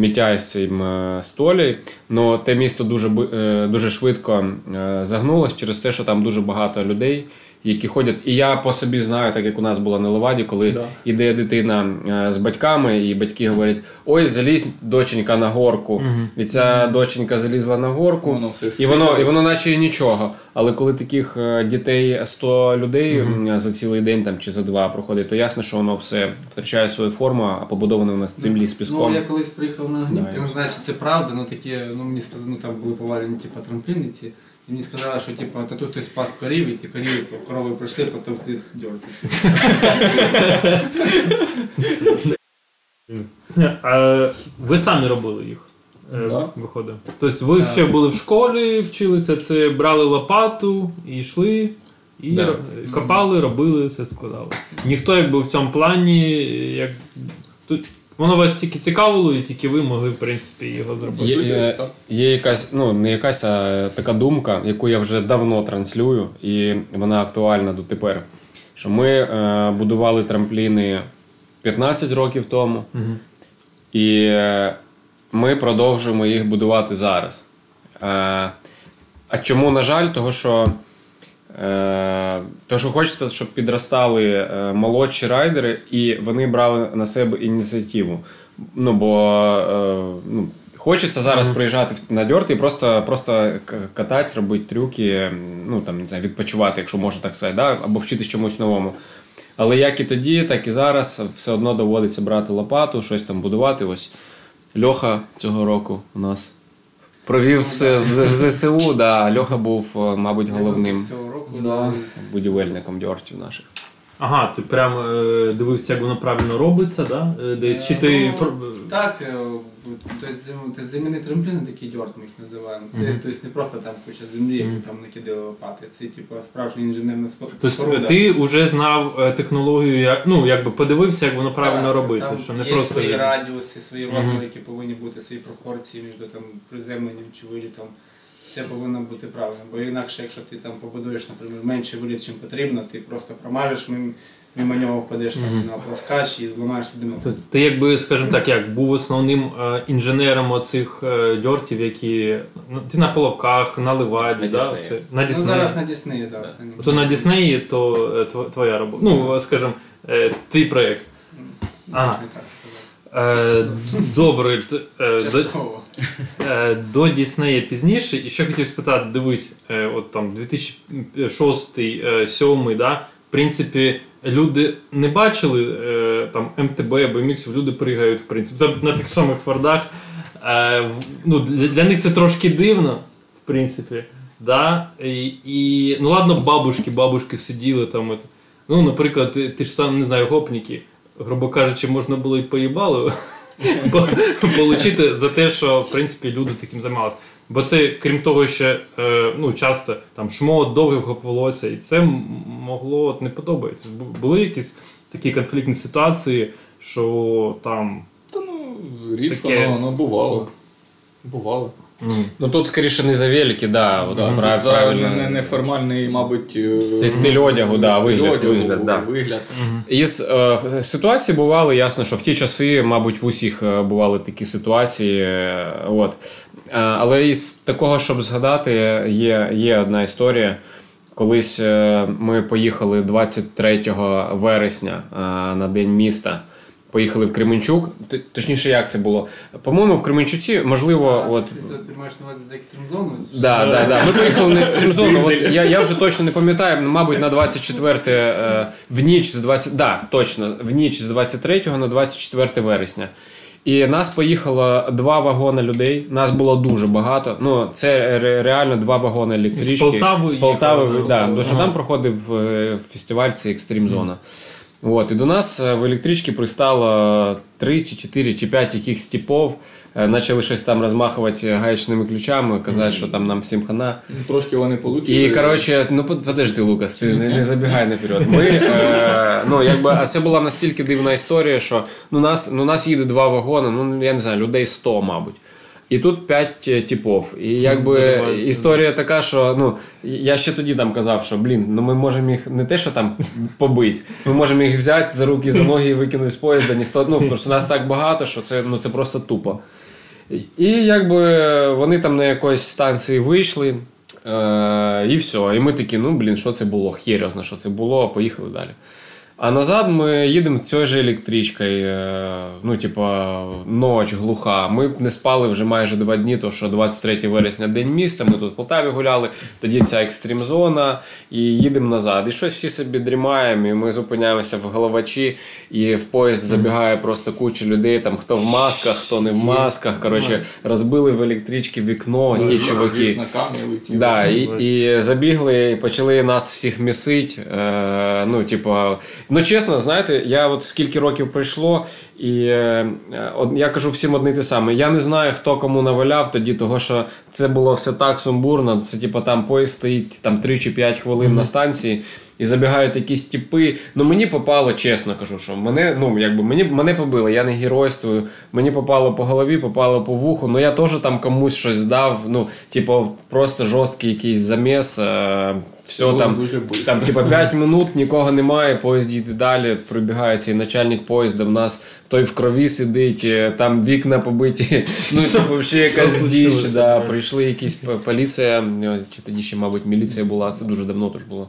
[SPEAKER 3] Мітяй з цим е, столі. Но те місто дуже е, дуже швидко е, загнулось через те, що там дуже багато людей. Які ходять, і я по собі знаю, так як у нас було на Леваді, коли
[SPEAKER 2] Да.
[SPEAKER 3] іде дитина з батьками, і батьки говорять: ой, залізь, доченька, на горку. І ця доченька залізла на горку,
[SPEAKER 2] Воно
[SPEAKER 3] і воно, і воно наче і нічого. Але коли таких дітей 100 людей м, за цілий день там чи за два проходить, то ясно, що воно все втрачає свою форму, а побудоване у нас землі з піском.
[SPEAKER 4] Ну, я колись приїхав на Огнівки,
[SPEAKER 3] Да,
[SPEAKER 4] не знаю, чи це правда, але такі, ну мені сказали, ну там були повалені типу, трампліниці. І мені сказали, що типу, та тут хтось спас корів, і ті корів, корови прийшли, потовкли дьорти.
[SPEAKER 1] А ви самі робили їх? Е,
[SPEAKER 2] Да.
[SPEAKER 1] Виходить. Тобто ви ще були в школі, вчилися, це брали лопату і йшли, і
[SPEAKER 3] Да.
[SPEAKER 1] копали, робили, все складали. Ніхто якби в цьому плані, як тут воно вас тільки цікавило, і тільки ви могли, в принципі, його зробити.
[SPEAKER 3] Є, є, є якась, ну не якась а така думка, яку я вже давно транслюю, і вона актуальна дотепер. Що ми е, будували трампліни 15 років тому, і е, ми продовжуємо їх будувати зараз. Е, а чому, на жаль, того, що Е, то, що хочеться, щоб підростали е, молодші райдери, і вони брали на себе ініціативу. Ну, бо е, ну, хочеться зараз приїжджати в- на дьорт і просто, просто катати, робити трюки, ну там не знаю, відпочивати, якщо можна так сказати, да? або вчитись чомусь новому. Але як і тоді, так і зараз все одно доводиться брати лопату, щось там будувати. Ось Льоха цього року у нас провів все в, в ЗСУ. Да. Льоха був, е, мабуть, головним
[SPEAKER 4] Цього року,
[SPEAKER 2] Да.
[SPEAKER 3] будівельником дьортів наших.
[SPEAKER 1] Ага, ти прямо е, дивився, як воно правильно робиться, да? Е, Десь чи ти.
[SPEAKER 4] Ну, Так, тобто тобто земляні трампліни, такі дьорт ми їх називаємо. Це тобто, не просто там куча землі, яку там накидали лопати. Це типу справжня інженерна
[SPEAKER 1] Тобто
[SPEAKER 4] споруда.
[SPEAKER 1] ти вже знав технологію, як, ну, якби подивився, як воно правильно
[SPEAKER 4] Так,
[SPEAKER 1] робити.
[SPEAKER 4] Там
[SPEAKER 1] що не
[SPEAKER 4] є
[SPEAKER 1] просто
[SPEAKER 4] свої радіуси, свої розміри, які повинні бути, свої пропорції між там приземленням чи вилітом. Все повинно бути правильно. Бо інакше, якщо ти там побудуєш, наприклад, менше виліт, чим потрібно, ти просто промажеш мимо, мимо нього впадеш там, на пласкач і зламаєш собі ногу.
[SPEAKER 1] Ти- Ти, якби, скажімо так, як був основним е, інженером оцих е, дьортів, які. Ну, ти на Половках, на ливаді,
[SPEAKER 3] На
[SPEAKER 1] да?
[SPEAKER 3] Діснеї.
[SPEAKER 1] Це, на
[SPEAKER 4] Ну, зараз на Діснеї, да, останнім.
[SPEAKER 1] То на Діснеї, то е, тво- твоя робота. Ну, скажімо, е, твій проєкт. А.
[SPEAKER 4] Можна і так
[SPEAKER 1] добре, е, до,
[SPEAKER 4] Частково.
[SPEAKER 1] Е, Діснея пізніше. І ще хотів спитати, дивись, е, от там 2006-2007, да, в принципі, люди не бачили е, там МТБ, BMX, люди пригають, в принципі, на тих самих фордах. Е, ну, для, для них це трошки дивно, в принципі. Да? І, і, ну ладно, бабушки, бабушки сиділи там. Ну, наприклад, ти, ти ж сам не знаю, гопніки, грубо кажучи, можна було і поїбало отримати за те, що в принципі люди таким займалися. Бо це, крім того, ще е, ну, часто там шмот, довге гоп волосся, і це могло от, не подобається. Були якісь такі конфліктні ситуації, що там.
[SPEAKER 2] Та ну, рідко,
[SPEAKER 1] Таке.
[SPEAKER 2] ну, ну, бувало. Бувало.
[SPEAKER 3] Ну тут скоріше не за велики, да, от,
[SPEAKER 2] Да,
[SPEAKER 3] прав-
[SPEAKER 2] за
[SPEAKER 3] правильно.
[SPEAKER 2] не- неформальний, мабуть, е,
[SPEAKER 3] Стиль- стиль одягу, да,
[SPEAKER 2] стиль
[SPEAKER 3] вигляд,
[SPEAKER 2] одягу,
[SPEAKER 3] вигляд, да.
[SPEAKER 2] вигляд.
[SPEAKER 3] Із е, ситуацій бувало ясно, що в ті часи, мабуть, в усіх е, бували такі ситуації. е, От. Е, але із такого, щоб згадати, є, є одна історія. Колись е, ми поїхали 23 вересня е, на День міста. Поїхали в Кременчук. Точніше, як це було? По-моєму, в Кременчуці, можливо, от
[SPEAKER 4] Ти, ти маєш на увазі за екстрим-зону?
[SPEAKER 3] Да, да, да. Ми поїхали на екстрим зону. От я, я вже точно не пам'ятаю, мабуть, на 24 е, в ніч з 20, да, точно, в ніч з 23 на 24 вересня. І нас поїхало два вагони людей. Нас було дуже багато. Ну, це реально два вагони електрички.
[SPEAKER 1] З Полтави
[SPEAKER 3] З Полтави,
[SPEAKER 1] їхали,
[SPEAKER 3] да,
[SPEAKER 1] ага.
[SPEAKER 3] тому що там проходив е, фестиваль, це екстрім зона. От, і до нас е, в електричці пристало 3 чи 4 чи 5 якихось типів. Е, Почали щось там розмахувати гаячними ключами, казати, що там нам всім хана.
[SPEAKER 2] Ну, Трошки вони получили.
[SPEAKER 3] І коротше, ну под- подожди, Лукас, ти не, не забігай наперед. Ми, е, ну, якби, а це була настільки дивна історія, що ну, нас, ну, нас їде два вагони, ну я не знаю, людей 100, мабуть. І тут п'ять е, типов. І якби
[SPEAKER 1] Називається.
[SPEAKER 3] історія така, що ну я ще тоді там казав, що блін, ну ми можемо їх не те, що там побити, ми можемо їх взяти за руки, за ноги і викинути з поїзда. Ніхто ну просто нас так багато, що це ну це просто тупо. І якби вони там на якоїсь станції вийшли, е, і все. І ми такі, ну блін, що це було? Херйозно, що це було, поїхали далі. А назад ми їдемо цією ж електричкою, е, ну, типа, ніч глуха. Ми не спали вже майже два дні, то що 23 вересня день міста, ми тут в Полтаві гуляли, тоді ця екстрім зона, і їдемо назад. І щось всі собі дрімаємо, і ми зупиняємося в головачі, і в поїзд забігає просто куча людей, там хто в масках, хто не в масках. Коротше, розбили в електричці вікно, ті чуваки. Да, і, і забігли, і почали нас всіх місить. Е, ну, типу, ну чесно, знаєте, я от скільки років пройшло, і е, от я кажу всім одне те саме. Я не знаю, хто кому наваляв тоді, того що це було все так сумбурно. Це типу там поїзд стоїть там 3 чи 5 хвилин на станції. І забігають якісь типи. Ну мені попало, чесно кажу, що мене, ну якби мені мене побили, я не геройствую. Мені попало по голові, попало по вуху. Ну я теж там комусь щось дав. Ну, типу, просто жорсткий якийсь заміс. Все
[SPEAKER 2] Було
[SPEAKER 3] там, там, типу, 5 минут, нікого немає, поїзд їде далі, прибігає цей начальник поїзда, в нас той в крові сидить, е, там вікна побиті. Ну, типу, взагалі якась діч. Да. Прийшли якісь поліція, е, чи тоді ще, мабуть, міліція була, це дуже давно теж було.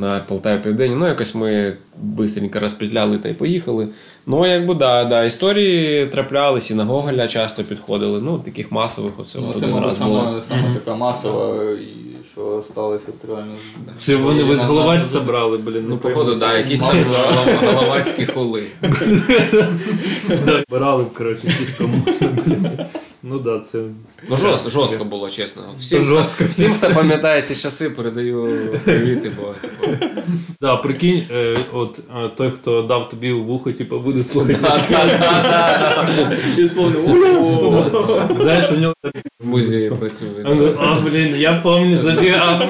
[SPEAKER 3] На Полтаві Південні. Ну, якось ми швидко розпетляли та й поїхали. Ну, якби да, да. Історії траплялись і на Гоголя часто підходили. Ну, таких масових оце
[SPEAKER 2] Ну, це,
[SPEAKER 3] один раз було.
[SPEAKER 2] саме, саме така масова, і що сталося от реально.
[SPEAKER 1] Чи вони весь головаць забрали, блін.
[SPEAKER 3] Ну, походу,
[SPEAKER 1] так,
[SPEAKER 3] да, якісь там головацькі хули.
[SPEAKER 1] Брали, коротше, тих, кому. блін. Ну да, це.
[SPEAKER 3] Ну, жорстко, жорстко було, чесно. Всім,
[SPEAKER 1] Жорстко.
[SPEAKER 3] всім, хто пам'ятає ті часи, передаю привіти, бо типу,
[SPEAKER 1] Да, прикинь, е, от е, той, хто дав тобі у вухо, типу, буде слухати.
[SPEAKER 2] «О!»
[SPEAKER 1] Знаєш, у нього
[SPEAKER 3] в музеї працює.
[SPEAKER 1] А, блин, я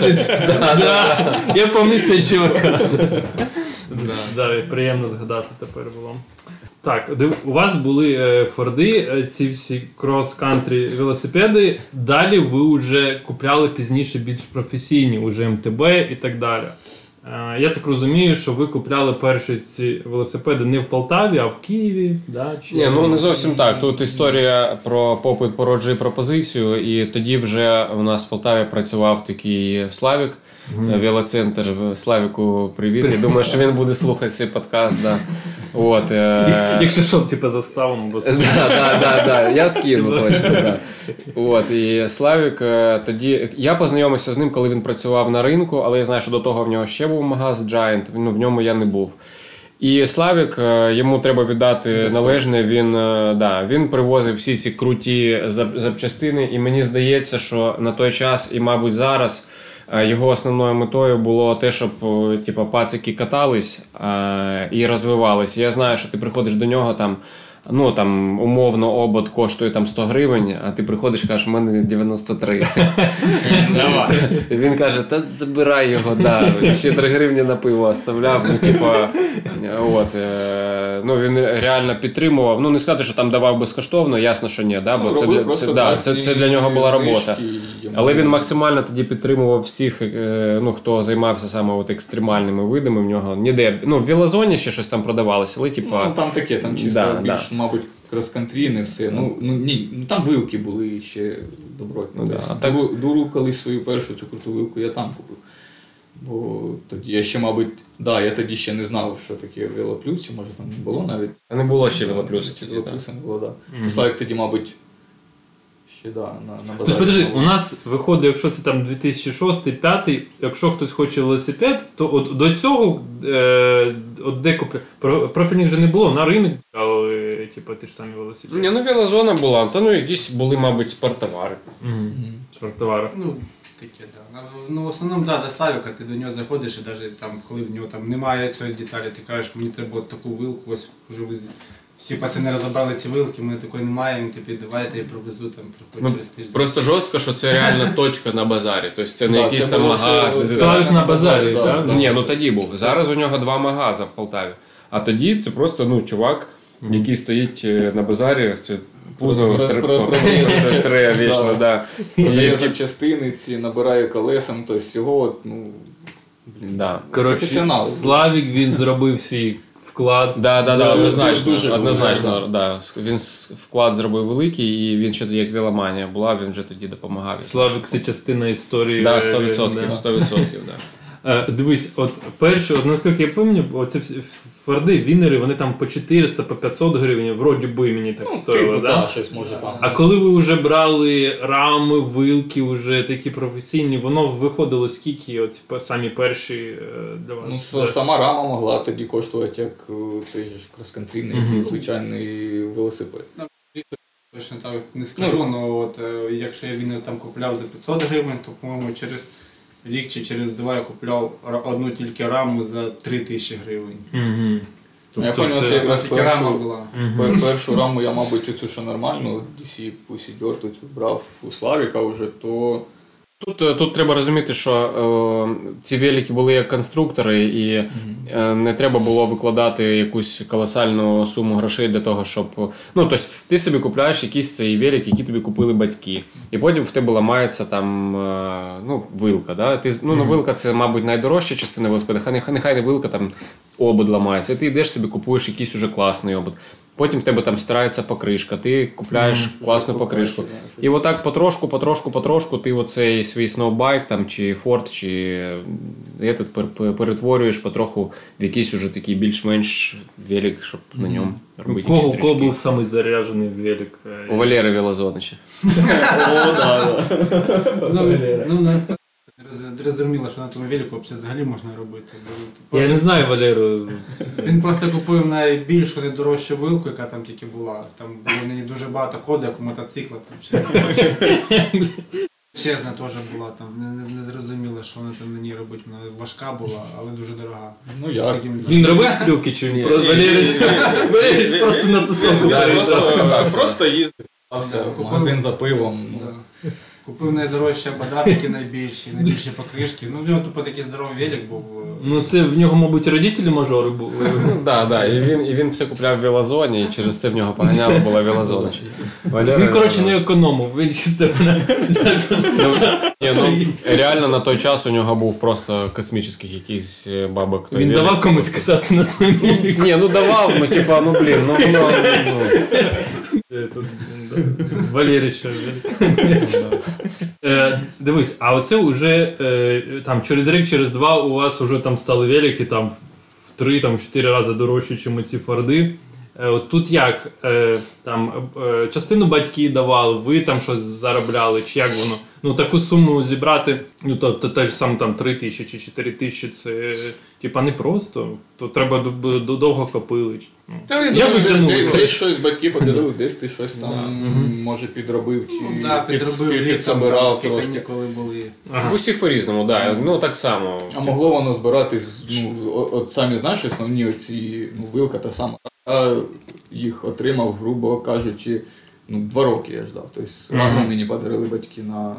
[SPEAKER 1] блин. Да, я помню цього чувака. Да, і приємно згадати тепер було. Так, у вас були е, форди, е, ці всі крос-кантрі велосипеди. Далі ви вже купляли пізніше більш професійні, уже МТБ і так далі. Е, Я так розумію, що ви купляли перші ці велосипеди не в Полтаві, а в Києві. Да? Чи...
[SPEAKER 3] Ні, ну не зовсім так. Тут історія про попит породжує пропозицію, і тоді вже у нас в Полтаві працював такий Славік, велоцентр. Славіку, привіт. Я думаю, що він буде слухати цей подкаст. Да. От, е...
[SPEAKER 1] Якщо що, типу, заставимо, бо
[SPEAKER 3] Да, да, да, да. Я скину точно. Да. От, і Славік е, тоді. Я познайомився з ним, коли він працював на ринку, але я знаю, що до того в нього ще був магаз Giant, ну, в ньому я не був. І Славік, е, йому треба віддати належне. Він, е, да, він привозив всі ці круті зап- запчастини, і мені здається, що на той час, і, мабуть, зараз. Е, Його основною метою було те, щоб типу, пацики катались е, і розвивались. Я знаю, що ти приходиш до нього там. Ну там умовно обод коштує там 100 гривень, а ти приходиш і кажеш, в мене 93.
[SPEAKER 1] Давай.
[SPEAKER 3] Він каже, та забирай його, да. Ще 3 гривні на пиво оставляв. Ну, типа, от, ну, він реально підтримував. Ну, не сказати, що там давав безкоштовно, ясно, що ні, да, бо
[SPEAKER 2] Ну,
[SPEAKER 3] це, для, це, да, це, це для нього була робота. Але він максимально тоді підтримував всіх, е, ну, хто займався саме от екстремальними видами. В нього ніде. Ну, в Вілазоні ще щось там продавалося, але типа.
[SPEAKER 2] Ну, там таке, там чисто
[SPEAKER 3] Да,
[SPEAKER 2] більш, мабуть, крос-кантрі, не все. Ну, ну ні, ну там вилки були ще добротні.
[SPEAKER 3] Ну, да,
[SPEAKER 2] Десь
[SPEAKER 3] так-
[SPEAKER 2] дуру, колись свою першу цю круту вилку я там купив. Бо тоді я ще, мабуть, да, я тоді ще не знав, що таке Велоплюс, чи може там не було навіть.
[SPEAKER 3] А не було ще велоплюсу
[SPEAKER 2] Чи. Велоплюса не було, так. Да. Це Славік тоді, мабуть, ще да, на, на
[SPEAKER 1] Тобто,
[SPEAKER 2] базарі.
[SPEAKER 1] подожди, у нас виходить, якщо це там 2006-2005, якщо хтось хоче велосипед, то от до цього е, от де профільних вже не було, на ринок брали типу, ті ж самі велосипеди?
[SPEAKER 3] Ні, ну велозона була, та ну якісь були, мабуть, спорттовари.
[SPEAKER 1] Угу. Спорттовари.
[SPEAKER 4] Ну, таке, да. Ну, в основному, да, до Славіка, ти до нього заходиш, і навіть там, коли в нього там немає цієї деталі, ти кажеш, мені треба от таку вилку, ось вже ви всі пацани розібрали ці вилки, мене такої немає, він тобі давайте я провезу там
[SPEAKER 3] Ну,
[SPEAKER 4] через тиждень.
[SPEAKER 3] Просто жорстко, що це реальна точка на базарі. Тобто це не
[SPEAKER 2] Да,
[SPEAKER 3] якийсь
[SPEAKER 2] це
[SPEAKER 3] там
[SPEAKER 2] було
[SPEAKER 3] магаз. не-
[SPEAKER 1] Славік на базарі,
[SPEAKER 2] Да,
[SPEAKER 1] так?
[SPEAKER 2] да.
[SPEAKER 3] Ні, ну тоді був. Зараз у нього два магаза в Полтаві. А тоді це просто ну, чувак, який стоїть е, на базарі, це пузо
[SPEAKER 2] Про-
[SPEAKER 3] тре- вічно,
[SPEAKER 2] Да.
[SPEAKER 3] да.
[SPEAKER 2] Продає запчастини, ці набирає колесам, тобто його, от, ну,
[SPEAKER 3] да.
[SPEAKER 2] Професіонал.
[SPEAKER 1] Славік він зробив свій вклад.
[SPEAKER 3] Да, да, да, однозначно,
[SPEAKER 2] дуже
[SPEAKER 3] однозначно,
[SPEAKER 2] дуже,
[SPEAKER 3] да. Він вклад зробив великий, і він ще тоді, як веломанія була, він вже тоді допомагав.
[SPEAKER 1] Славік це частина історії.
[SPEAKER 3] Да,
[SPEAKER 1] е,
[SPEAKER 3] 100%,
[SPEAKER 1] да.
[SPEAKER 3] 100%, да.
[SPEAKER 1] Е, Дивись, от перші, от наскільки я пам'ятаю, оці всі форди, вінери, вони там по 400, по 500 гривень, вроді би мені так
[SPEAKER 2] ну
[SPEAKER 1] стоїло,
[SPEAKER 2] типу,
[SPEAKER 1] да?
[SPEAKER 2] да, щось може там.
[SPEAKER 1] А коли ви вже брали рами, вилки, вже такі професійні, воно виходило скільки, от по- самі перші е, для
[SPEAKER 2] Ну,
[SPEAKER 1] вас?
[SPEAKER 2] с- сама рама могла тоді коштувати як е, цей же ж крос-контрійний, який звичайний велосипед.
[SPEAKER 4] Точно так не скажу, але от, якщо я він там купляв за 500 гривень, то, по-моєму, через рік чи через два я купляв ра- одну тільки раму за 3 тисячі гривень.
[SPEAKER 1] Угу.
[SPEAKER 2] Я пам'ятаю, це якраз
[SPEAKER 4] Тільки рама була.
[SPEAKER 2] пер- першу раму я, мабуть, оцю що нормальну, DC Pussy Dirt оцю брав у Славіка вже, то
[SPEAKER 3] Тут, е, тут треба розуміти, що е, ці велики були як конструктори, і е, не треба було викладати якусь колосальну суму грошей для того, щоб. Ну, тобто, ти собі купляєш якийсь цей велик, який тобі купили батьки. І потім в тебе ламається там е, ну, вилка. Да? Ти, ну, ну, вилка це, мабуть, найдорожча частина велосипеда. Хай, нехай- нехай не вилка, там обод ламається. І ти йдеш собі, купуєш якийсь уже класний обод. Потім в тебе там стирається покришка, ти купляєш класну покришку. І отак потрошку, потрошку, потрошку ти оцей свій сноубайк там, чи форт, чи этот, пер- пер- перетворюєш потроху в якийсь уже такий більш-менш велик, щоб на ньому робити
[SPEAKER 1] кого, у
[SPEAKER 3] якісь
[SPEAKER 1] кого був самий заряджений велик? Е,
[SPEAKER 3] У Валери Велозонича.
[SPEAKER 2] О, да, да.
[SPEAKER 4] Ну, ну зрозуміло, що на тому велику взагалі можна робити. Бо
[SPEAKER 1] Я не знаю Валеру.
[SPEAKER 4] Він просто купив найбільшу найдорожчу вилку, яка там тільки була. Там було не дуже багато ходу, як у мотоцикла. Там ще Чесна теж була, там не, не, не зрозуміло, що вона там на ній робить. Вона важка була, але дуже дорога.
[SPEAKER 2] Ну, як?
[SPEAKER 4] таким-
[SPEAKER 1] Він робив трюки, чи він Валерій просто на тусовку.
[SPEAKER 2] Просто, їздив
[SPEAKER 4] купив.
[SPEAKER 2] магазин за пивом.
[SPEAKER 4] Да. Купив найдорожчі абадатики найбільші, найбільші покришки. Ну, в нього тупо такий здоровий велик був.
[SPEAKER 1] Ну це в нього, мабуть, родителі мажори були.
[SPEAKER 3] Ну, да, да. І він, і він все купляв в велозоні, і через це в нього поганяла була велозона.
[SPEAKER 1] Він, коротше, не економив, він чисто.
[SPEAKER 3] Ну, реально на той час у нього був просто космічний якийсь е, бабок.
[SPEAKER 1] Він давав комусь кататися на своєму.
[SPEAKER 3] Ні, ну давав, ну типа, ну блін, ну воно. Ну,
[SPEAKER 1] Е, Дивись, а оце вже е, там через рік, через два у вас вже там стали велики там в три там чотири рази дорожчі, ніж ці форди. Е, От тут як е, там е, частину батьки давали, ви там щось заробляли, чи як воно? Ну таку суму зібрати, ну то, то те ж саме там 3 тисячі чи 4 тисячі, це типа не просто, то треба довго копили. Ну,
[SPEAKER 2] Та, я
[SPEAKER 1] ви
[SPEAKER 2] десь, щось батьки подарили, десь ти щось там може підробив чи
[SPEAKER 4] Ну, да, підробив
[SPEAKER 2] під- підсобирав
[SPEAKER 4] там,
[SPEAKER 2] трошки.
[SPEAKER 4] канікули були.
[SPEAKER 3] В усіх по-різному, да. Ну так само.
[SPEAKER 2] А могло воно збиратись, ну, от самі знаєш, основні оці, ну, вилка та сама. Я їх отримав, грубо кажучи, ну, два роки я ждав. Тобто раму мені подарили батьки на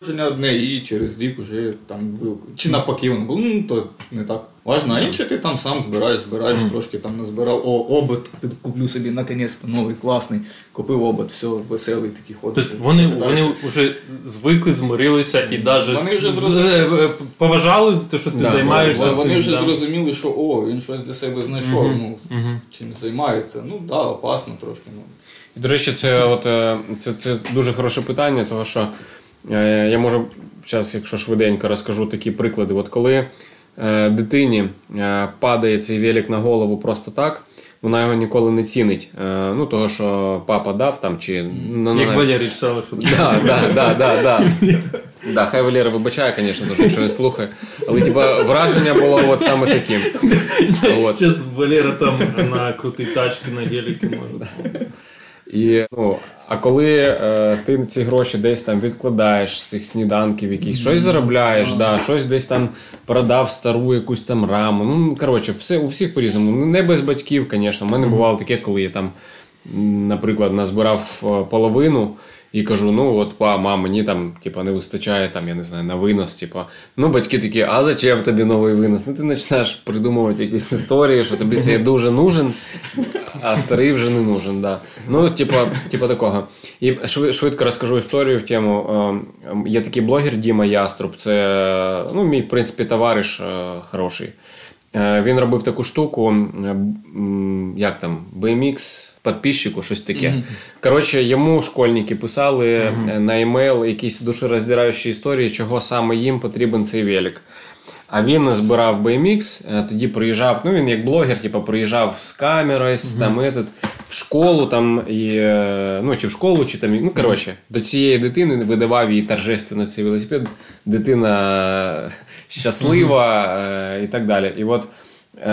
[SPEAKER 2] народження одне і через рік вже там вилку. Чи навпаки воно було, ну то не так важно. А інше ти там сам збираєш, збираєш, трошки там назбирав. О, обод, куплю собі наконець-то новий, класний. Купив обод, все, веселий такий ходить.
[SPEAKER 1] Тобто вони, вони вже звикли, змирилися і навіть
[SPEAKER 2] Вони вже зрозуміли.
[SPEAKER 1] е, поважали за те, що ти
[SPEAKER 3] Да,
[SPEAKER 1] займаєшся.
[SPEAKER 2] Вони, вони
[SPEAKER 1] цим,
[SPEAKER 2] вже
[SPEAKER 1] да.
[SPEAKER 2] зрозуміли, що о, він щось для себе знайшов, ну, чим займається. Ну так, да, опасно трошки. Ну.
[SPEAKER 3] До речі, це, от, е, це, це дуже хороше питання, тому що е, я можу зараз, якщо швиденько розкажу такі приклади. От коли е, дитині падає цей велик на голову просто так, вона його ніколи не цінить. Ну, того, що папа дав там, чи ну,
[SPEAKER 1] Як Валерій сказав, що
[SPEAKER 3] Да, да, да, да, да. Да, хай Валера вибачає, звісно, дуже, якщо він слухає. Але типа враження було от саме таким.
[SPEAKER 1] Зараз Валера там на крутій тачці на геліки може.
[SPEAKER 3] І, ну, а коли е, ти ці гроші десь там відкладаєш з цих сніданків, якісь щось заробляєш, да, щось десь там продав стару якусь там раму. Ну, коротше, все, у всіх по-різному. Ну, Не без батьків, звісно. У мене бувало таке, коли я там, наприклад, назбирав е, половину. І кажу, ну от па, мам, мені там типа, не вистачає там, я не знаю, на винос. Типа. Ну, батьки такі, а зачем тобі новий винос? Ну ти починаєш придумувати якісь історії, що тобі це дуже нужен, а старий вже не нужен. Да. Ну, типа, типа такого. І швидко розкажу історію в тему. Е, Є такий блогер Діма Яструб, це ну, мій, в принципі, товариш е, хороший. Е, Він робив таку штуку, як там, BMX підписчику, щось таке. Коротше, йому школьники писали е, на емейл якісь душероздираючі історії, чого саме їм потрібен цей велик. А він збирав BMX, е, тоді приїжджав, ну він як блогер, типу, приїжджав з камерою, з там этот, в школу там, і, е, ну, чи в школу, чи там, ну, коротше, до цієї дитини видавав їй торжественно цей велосипед. Дитина щаслива і так далі. І от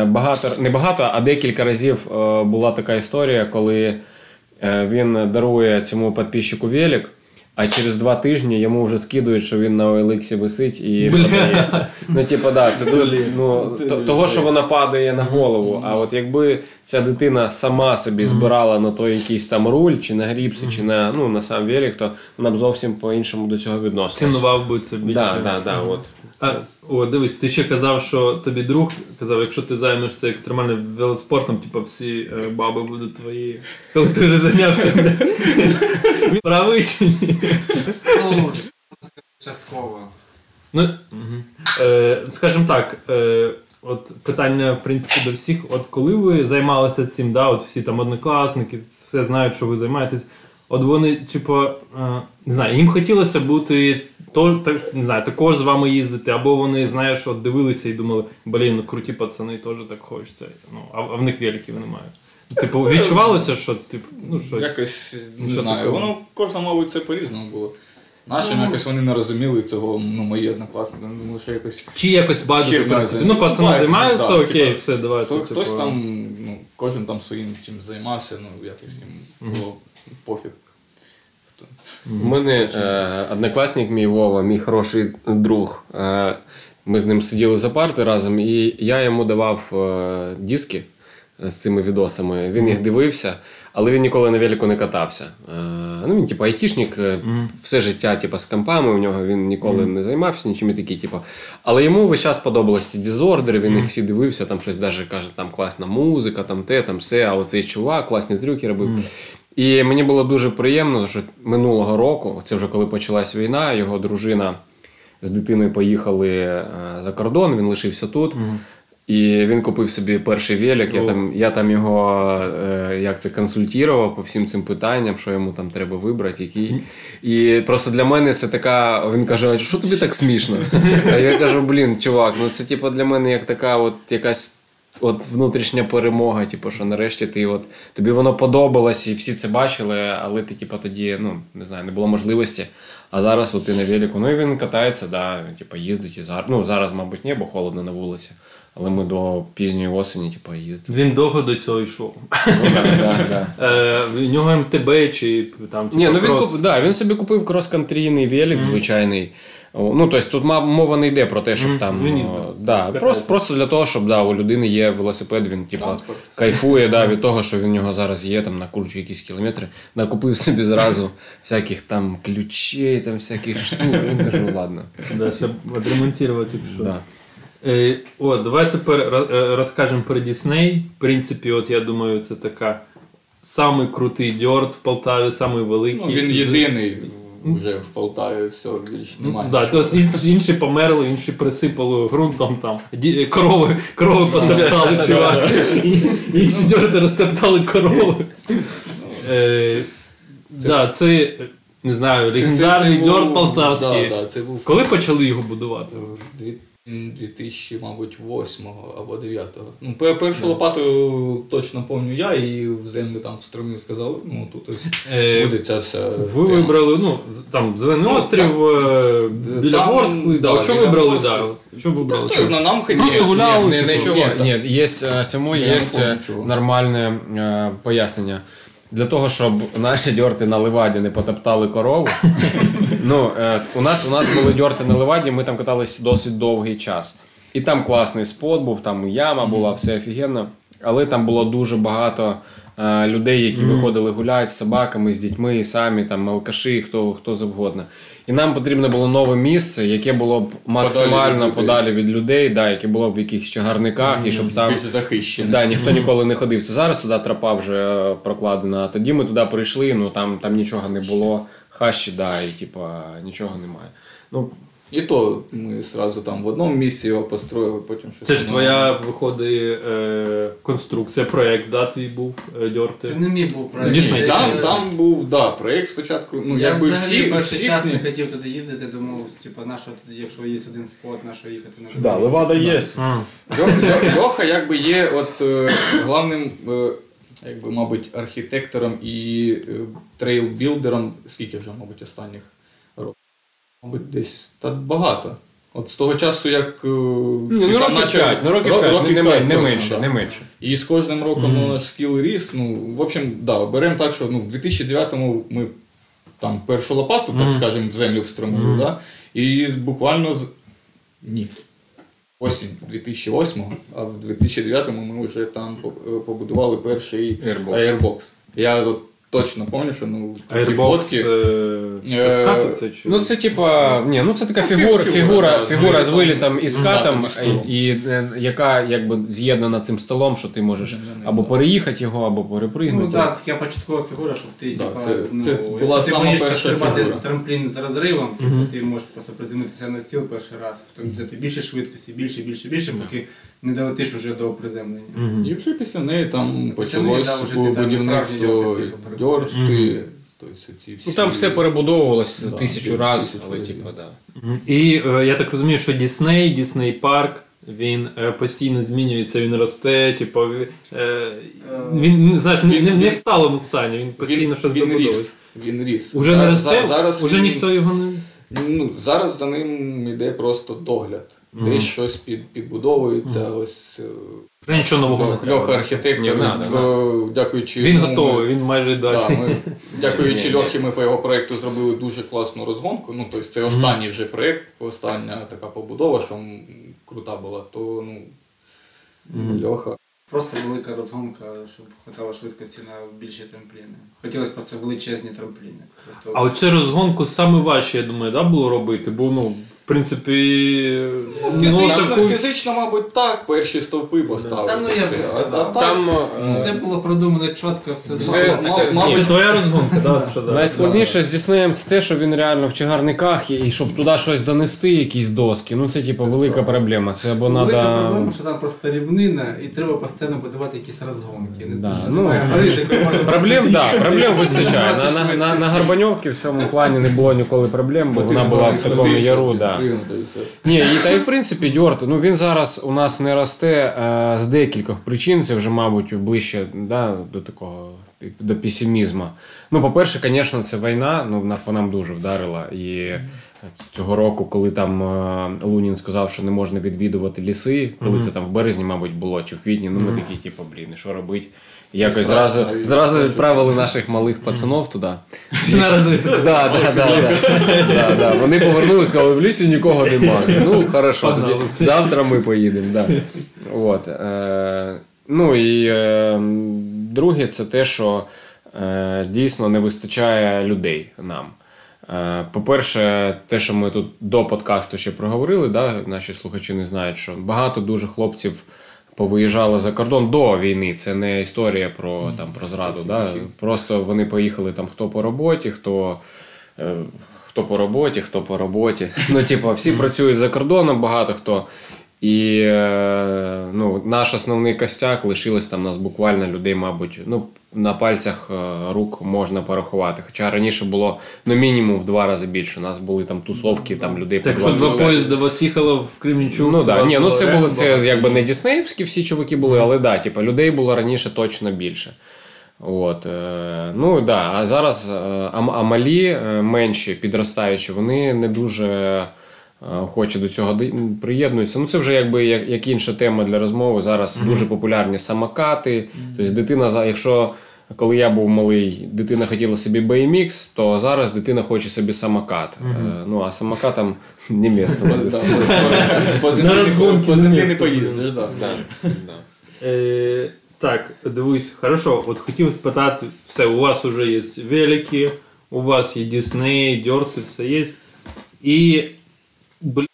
[SPEAKER 3] багато, не багато, а декілька разів е, була така історія, коли е, він дарує цьому підписчику велик, а через два тижні йому вже скидують, що він на OLX висить і продається. Ну, типу, да, це ну, того, що вона падає на голову. А от якби ця дитина сама собі збирала на той якийсь там руль, чи на гріпси, чи на, ну, на сам велик, то вона б зовсім по-іншому до цього відносилася.
[SPEAKER 1] Цінував би це більше.
[SPEAKER 3] Да, да, да, от.
[SPEAKER 1] А, о, дивись, ти ще казав, що тобі друг казав, якщо ти займешся екстремальним велоспортом, типу всі е, баби будуть твої. Коли ти вже зайнявся. Він правий чи ні?
[SPEAKER 4] Ну, частково.
[SPEAKER 1] Ну, е, скажімо так, е, от питання, в принципі, до всіх. От коли ви займалися цим, да, от всі там однокласники, все знають, що ви займаєтесь. От вони, типу, е, не знаю, їм хотілося бути то, так, не знаю, також з вами їздити, або вони, знаєш, от дивилися і думали, блін, ну круті пацани, теж так хочеться. Ну, а, а в них великів немає. Типу, відчувалося, що типу, ну щось.
[SPEAKER 2] Якось не
[SPEAKER 1] що
[SPEAKER 2] знаю.
[SPEAKER 1] такого?
[SPEAKER 2] Воно кожному, мабуть, це по-різному було. Нашим якось вони не розуміли цього, ну, мої однокласники. Вони думали, що якось.
[SPEAKER 1] Чи якось байдуже, в принципі. Ну, пацани
[SPEAKER 2] Байдуже,
[SPEAKER 1] займаються,
[SPEAKER 2] да,
[SPEAKER 1] окей,
[SPEAKER 2] типу,
[SPEAKER 1] все, давайте.
[SPEAKER 2] То,
[SPEAKER 1] типу,
[SPEAKER 2] хтось там, ну, кожен там своїм чим займався, ну, якось їм було пофіг.
[SPEAKER 3] У мене е, однокласник мій Вова, мій хороший друг. Е, ми з ним сиділи за парти разом, і я йому давав е, диски з цими відосами. Він їх дивився, але він ніколи на велику не катався. Е, ну, він, типу, айтішник, е, все життя, типу, з компами у нього він ніколи не займався, нічим і такі, типу. Але йому весь час подобалися ці дізордери, він їх всі дивився, там щось даже каже, там класна музика, там те, там все, а оцей чувак, класні трюки робив. І мені було дуже приємно, що минулого року, це вже коли почалась війна, його дружина з дитиною поїхали е, за кордон, він лишився тут. І він купив собі перший велик. Я там, я там його е, як це консультував по всім цим питанням, що йому там треба вибрати, який. І просто для мене це така. Він каже: що тобі так смішно? А я кажу, блін, чувак, ну це типу для мене як така от якась. От внутрішня перемога, типу, що нарешті ти от тобі воно подобалось, і всі це бачили, але ти, типу, тоді, ну не знаю, не було можливості. А зараз от ти на велику. Ну і він катається, да, типу, їздить і зараз. Ну зараз, мабуть, ні, бо холодно на вулиці. Але ми до пізньої осені, типу, їздили.
[SPEAKER 1] Він довго до цього йшов.
[SPEAKER 3] Ну, да, да, да.
[SPEAKER 1] В нього МТБ чи там
[SPEAKER 3] Ні, ну він
[SPEAKER 1] крос.
[SPEAKER 3] куп, да, він собі купив крос-кантрійний велик, звичайний. О, Ну, тобто тут мова не йде про те, щоб там. о, да, просто, просто для того, щоб да, у людини є велосипед, він типу, кайфує да, від того, що він у нього зараз є, там накручує якісь кілометри. Накупив собі зразу всяких там ключей, там всяких штук. Ну, кажу, ладно.
[SPEAKER 1] Да, щоб відремонтувати. якщо.
[SPEAKER 3] Да.
[SPEAKER 1] Е, о, давай тепер е, розкажемо про Дісней. В принципі, от я думаю, це така самий крутий дьорт в Полтаві, самий великий.
[SPEAKER 2] Ну, він єдиний вже в Полтаві, все, більш немає.
[SPEAKER 1] Да,
[SPEAKER 2] нічого.
[SPEAKER 1] то інші, померли, інші присипали ґрунтом там. Корови, корови потоптали, чувак. Інші дьорти розтоптали корови. Е, Да, це, не знаю, легендарний дьорт полтавський. Коли почали його будувати?
[SPEAKER 2] Дві- 2000, мабуть, 8 або 9. Ну, пе- першу лопату точно пам'ятаю я і в землю там встромив, сказав, ну тут ось
[SPEAKER 1] Е,
[SPEAKER 2] буде ця вся.
[SPEAKER 1] Ви
[SPEAKER 2] тема.
[SPEAKER 1] вибрали, ну, там Зелений
[SPEAKER 2] Ну,
[SPEAKER 1] острів, е, біля
[SPEAKER 2] там,
[SPEAKER 1] Ворскли, да.
[SPEAKER 2] да,
[SPEAKER 1] Що вибрали, да? Що вибрали?
[SPEAKER 2] Хто, ну, нам хотілося.
[SPEAKER 1] Просто гуляли,
[SPEAKER 3] Ні,
[SPEAKER 1] типу,
[SPEAKER 3] нічого.
[SPEAKER 2] ні.
[SPEAKER 3] Є, е, цьому є нормальне пояснення. Для того, щоб наші дьорти на Леваді не потоптали корову. ну, е, у, нас, у нас були дьорти на Леваді, ми там катались досить довгий час. І там класний спот був, там яма була, все офігенно. Але там було дуже багато людей, які виходили гуляти з собаками, з дітьми, самі, там алкаші, хто, хто завгодно. І нам потрібно було нове місце, яке було б максимально
[SPEAKER 2] людей.
[SPEAKER 3] подалі від людей, да, яке було б в якихось чагарниках, і щоб там. Да, ніхто ніколи не ходив. Це зараз туди тропа вже е, прокладена. А тоді ми туди прийшли, ну там, там нічого не було. Хащі, да, і типа нічого немає. Ну,
[SPEAKER 2] І то ми одразу там в одному місці його построїли, потім щось.
[SPEAKER 1] Це ж твоя, виходить, е, конструкція, проєкт, да, твій був е, дьорти.
[SPEAKER 4] Це не мій був проєкт.
[SPEAKER 1] Дійсно,
[SPEAKER 4] Це-
[SPEAKER 2] Там, там був да, проєкт спочатку. Ну,
[SPEAKER 4] Я
[SPEAKER 2] якби
[SPEAKER 4] взагалі
[SPEAKER 2] всі,
[SPEAKER 4] перший
[SPEAKER 2] всі
[SPEAKER 4] час не хотів туди їздити, думав, типу, на що тоді, якщо є один спот, на що їхати на
[SPEAKER 3] да, левада є.
[SPEAKER 2] Льох- Льох- Льоха якби є от е, главним, е, якби, мабуть, архітектором і е, трейлбілдером, скільки вже, мабуть, останніх. Мабуть, десь та багато. От з того часу, як. е,
[SPEAKER 3] ну
[SPEAKER 2] там
[SPEAKER 3] років
[SPEAKER 2] начав-
[SPEAKER 3] 5, ну років
[SPEAKER 2] ро-
[SPEAKER 3] 5, не, не,
[SPEAKER 2] п'ять
[SPEAKER 3] не
[SPEAKER 2] точно,
[SPEAKER 3] менше,
[SPEAKER 2] да.
[SPEAKER 3] не менше.
[SPEAKER 2] І з кожним роком ну, наш скіл ріс. Ну, в общем, да, беремо так, що ну, в 2009-му ми там першу лопату, так скажемо, в землю встромили, да? і буквально з. Ні. Осінь 2008-го, а в 2009-му ми вже там е, побудували перший
[SPEAKER 3] Airbox.
[SPEAKER 2] Airbox. Я от точно пам'ятаю, що ну, такі
[SPEAKER 1] Airbox,
[SPEAKER 2] фотки.
[SPEAKER 1] це
[SPEAKER 2] Е,
[SPEAKER 1] скати це чи?
[SPEAKER 3] Ну це типа, ні, ну це така
[SPEAKER 2] Ну,
[SPEAKER 3] фігура,
[SPEAKER 2] фігура,
[SPEAKER 3] фігура,
[SPEAKER 2] да, з
[SPEAKER 3] фігура з
[SPEAKER 2] вилітом,
[SPEAKER 3] і
[SPEAKER 2] з і
[SPEAKER 3] і, е, яка якби з'єднана цим столом, що ти можеш або
[SPEAKER 2] да.
[SPEAKER 3] переїхати його, або перепригнути.
[SPEAKER 4] Ну так, така початкова фігура, щоб ти,
[SPEAKER 2] Да,
[SPEAKER 4] типа,
[SPEAKER 2] це-
[SPEAKER 4] ну,
[SPEAKER 2] це
[SPEAKER 4] якщо
[SPEAKER 2] була
[SPEAKER 4] ти
[SPEAKER 2] сама
[SPEAKER 4] боїшся
[SPEAKER 2] перша
[SPEAKER 4] стрибати
[SPEAKER 2] фігура.
[SPEAKER 4] трамплін з розривом, типу, ти можеш просто приземлитися на стіл перший раз, потім взяти більше швидкості, більше, більше, більше, поки не долетиш уже до приземлення.
[SPEAKER 2] І вже після неї там почалось
[SPEAKER 4] вже
[SPEAKER 2] будівництво
[SPEAKER 4] дьорти, типу,
[SPEAKER 2] ці всі...
[SPEAKER 3] Ну там все перебудовувалось
[SPEAKER 2] Да,
[SPEAKER 3] тисячу разів, але типа, да.
[SPEAKER 1] І е, я так розумію, що Дісней, Дісней Парк, він е, постійно змінюється, він росте, типу, е, він, знаєш, не, не, не в сталому стані, він постійно
[SPEAKER 2] він,
[SPEAKER 1] щось
[SPEAKER 2] він
[SPEAKER 1] добудовує.
[SPEAKER 2] ріс. Він ріс.
[SPEAKER 1] Уже не росте?
[SPEAKER 2] зараз
[SPEAKER 1] Уже
[SPEAKER 2] він-
[SPEAKER 1] ніхто його не.
[SPEAKER 2] Ну, зараз за ним йде просто догляд. Десь щось під, підбудовується, ось
[SPEAKER 1] Вже нічого нового не треба.
[SPEAKER 2] Льоха архітектор,
[SPEAKER 3] Не надо,
[SPEAKER 2] е, дякуючи
[SPEAKER 1] Він
[SPEAKER 2] йому
[SPEAKER 1] готовий,
[SPEAKER 2] ми-
[SPEAKER 1] він майже
[SPEAKER 2] Да,
[SPEAKER 1] далі.
[SPEAKER 2] ми, дякуючи Льохі, ми по його проєкту зробили дуже класну розгонку. Ну, тобто це останній вже проєкт, остання така побудова, що м, крута була, то ну, Льоха.
[SPEAKER 4] Просто велика розгонка, щоб хватало швидкості на більші трампліни. Хотілося б це величезні трампліни. Просто
[SPEAKER 1] А оцю розгонку саме важче, я думаю, да, було робити, бо ну, в принципі, ну,
[SPEAKER 2] Фізично,
[SPEAKER 1] таку...
[SPEAKER 2] фізично, мабуть, так, перші стовпи поставити.
[SPEAKER 4] Та ну, я б
[SPEAKER 2] все.
[SPEAKER 4] не
[SPEAKER 2] А-
[SPEAKER 4] сказав.
[SPEAKER 3] Там е,
[SPEAKER 4] це було продумано чітко, все
[SPEAKER 3] Все- все-
[SPEAKER 2] мабуть,
[SPEAKER 1] Це твоя розгонка, да, що зараз?
[SPEAKER 3] найскладніше з Діснеєм це те, що він реально в чагарниках, і, щоб туди щось донести, якісь доски. Ну це типу велика проблема. Це або
[SPEAKER 4] Велика
[SPEAKER 3] треба.
[SPEAKER 4] проблема, що там просто рівнина, і треба постійно будувати якісь розгонки. Не
[SPEAKER 3] Да,
[SPEAKER 4] дуже
[SPEAKER 3] ну,
[SPEAKER 4] немає
[SPEAKER 3] Проблем, да, проблем вистачає. На, на, на, на Горбаньовці в цьому плані не було ніколи проблем, бо вона була в такому яру.
[SPEAKER 2] все,
[SPEAKER 3] Да.
[SPEAKER 2] і все.
[SPEAKER 3] Ні, і та й в принципі Дьорт, ну він зараз у нас не росте е, з декількох причин. Це вже, мабуть, ближче да, до такого до песимізму. Ну, по-перше, звісно, це війна, ну вона по нам дуже вдарила. І цього року, коли там е, Лунін сказав, що не можна відвідувати ліси, коли це там в березні, мабуть, було, чи в квітні, ну ми такі, типу, блін, і що робити? Якось зразу, зразу відправили наших малих пацанов туди. Вони повернулися, сказали, в лісі нікого немає. Ну, хорошо, тоді завтра ми поїдемо. Да. От, е, ну і е, друге, це те, що е, дійсно не вистачає людей нам. По-перше, те, що ми тут до подкасту ще проговорили, да, наші слухачі не знають, що багато дуже хлопців повиїжджали за кордон до війни. Це не історія про, там, про зраду. Да? Просто вони поїхали там хто по роботі, хто. е, Хто по роботі, хто по роботі. Ну, типу, всі працюють за кордоном, багато хто. І е, ну, наш основний костяк лишилось там нас буквально людей, мабуть, ну, на пальцях е, рук можна порахувати. Хоча раніше було ну, мінімум в два рази більше. У нас були там тусовки, там людей
[SPEAKER 1] Так
[SPEAKER 3] по
[SPEAKER 1] що два поїзда вас їхало в Кременчук.
[SPEAKER 3] Ну да, ні, ну це було це якби не Діснеївські всі чуваки були, але да, типу, людей було раніше точно більше. От, е, ну да, а зараз а, а малі е, менші підростаючі, вони не дуже е, охоче до цього приєднуються. Ну це вже якби як, як інша тема для розмови. Зараз дуже популярні самокати. Тобто дитина, якщо коли я був малий, дитина хотіла собі BMX, то зараз дитина хоче собі самокат. Е, ну а самокатам не місто.
[SPEAKER 2] По землі не- поїздиш, да.
[SPEAKER 3] Да, да.
[SPEAKER 1] Е, так, дивись, хорошо. От хотів спитати, все, у вас вже є велики, у вас є Дісней, дьорти, все є. І блін,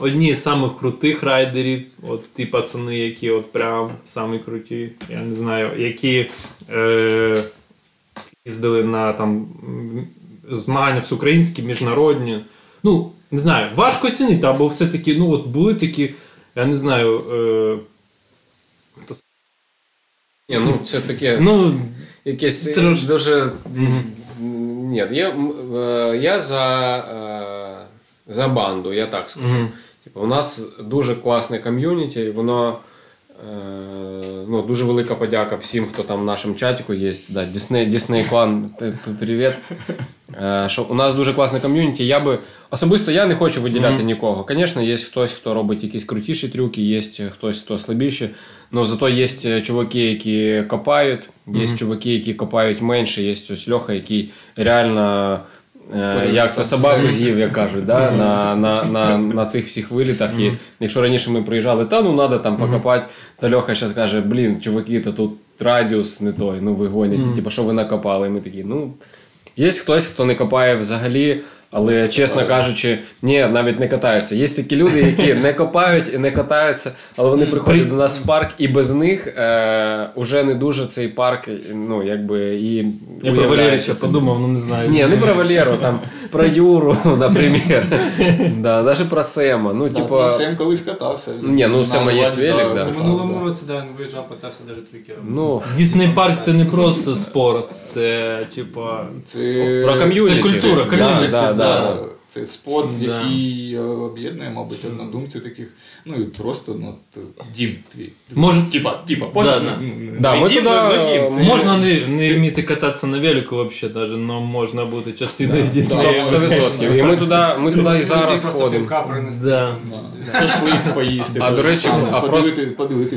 [SPEAKER 1] одні з самих крутих райдерів, от ті пацани, які от прям самі круті, я не знаю, які е, їздили на там змагання всеукраїнські, міжнародні. Ну, не знаю, важко оцінити, або все-таки, ну, от були такі, я не знаю. Е, хто
[SPEAKER 3] Ні, ну це таке.
[SPEAKER 1] ну,
[SPEAKER 3] Якесь
[SPEAKER 1] Трош-
[SPEAKER 3] дуже. Ні, я, е, я за, е, за банду, я так скажу.
[SPEAKER 1] Мгм.
[SPEAKER 3] Типу, у нас дуже класне ком'юніті, воно. е, Ну, дуже велика подяка всім, хто там в нашому чатіку є. Да, Дісней, Дісней клан, привіт. Е, Що у нас дуже класне ком'юніті. Я би особисто я не хочу виділяти нікого. Звісно, є хтось, хто робить якісь крутіші трюки, є хтось, хто слабіші. але зато є чуваки, які копають, є чуваки, які копають менше, є ось Льоха, який реально. е, Як це собаку з'їв, як кажуть, да? на, на, на, на цих всіх вилітах. І якщо раніше ми приїжджали, та ну треба там покопати, то Льоха зараз каже, блін, чуваки, то тут радіус не той, ну ви гоніте, типу, що ви накопали? І ми такі, ну. Є хтось, хто не копає взагалі, але чесно кажучи, ні, навіть не катаються. Є такі люди, які не копають і не катаються, але вони приходять до нас в парк, і без них е, уже не дуже цей парк, ну якби і
[SPEAKER 1] я про Валерича
[SPEAKER 3] собі.
[SPEAKER 1] подумав, ну не знаю.
[SPEAKER 3] Ні, не про Валеру, там про Юру, наприклад. Да, навіть про Сема. Ну, типа.
[SPEAKER 2] ну, Сем колись катався.
[SPEAKER 3] Ні, ну, Сема є велик, да.
[SPEAKER 4] У минулому
[SPEAKER 2] да.
[SPEAKER 4] році да, він виїжджав, питався навіть трюкером.
[SPEAKER 3] Ну,
[SPEAKER 1] Дісней парк це не просто спорт, це типа.
[SPEAKER 2] Це
[SPEAKER 3] Про ком'юніті.
[SPEAKER 1] Це культура,
[SPEAKER 3] Да,
[SPEAKER 1] ком'юніті,
[SPEAKER 3] да, да, да.
[SPEAKER 2] Це спорт,
[SPEAKER 1] Да.
[SPEAKER 2] який е, об'єднує, мабуть, однодумців таких. Ну і просто ну, дім твій.
[SPEAKER 1] Може,
[SPEAKER 2] Типа, типа,
[SPEAKER 1] Да, да.
[SPEAKER 2] Ну,
[SPEAKER 3] Да, ми
[SPEAKER 2] дім,
[SPEAKER 3] туди,
[SPEAKER 2] ну, ну, дім. Це
[SPEAKER 1] можна не, не вміти кататися на велику взагалі, даже, але можна бути частиною Діснея.
[SPEAKER 3] 100%. І ми туди, ми туди і зараз ходимо.
[SPEAKER 1] Да.
[SPEAKER 2] шашлик поїсти.
[SPEAKER 3] А, до речі, а про-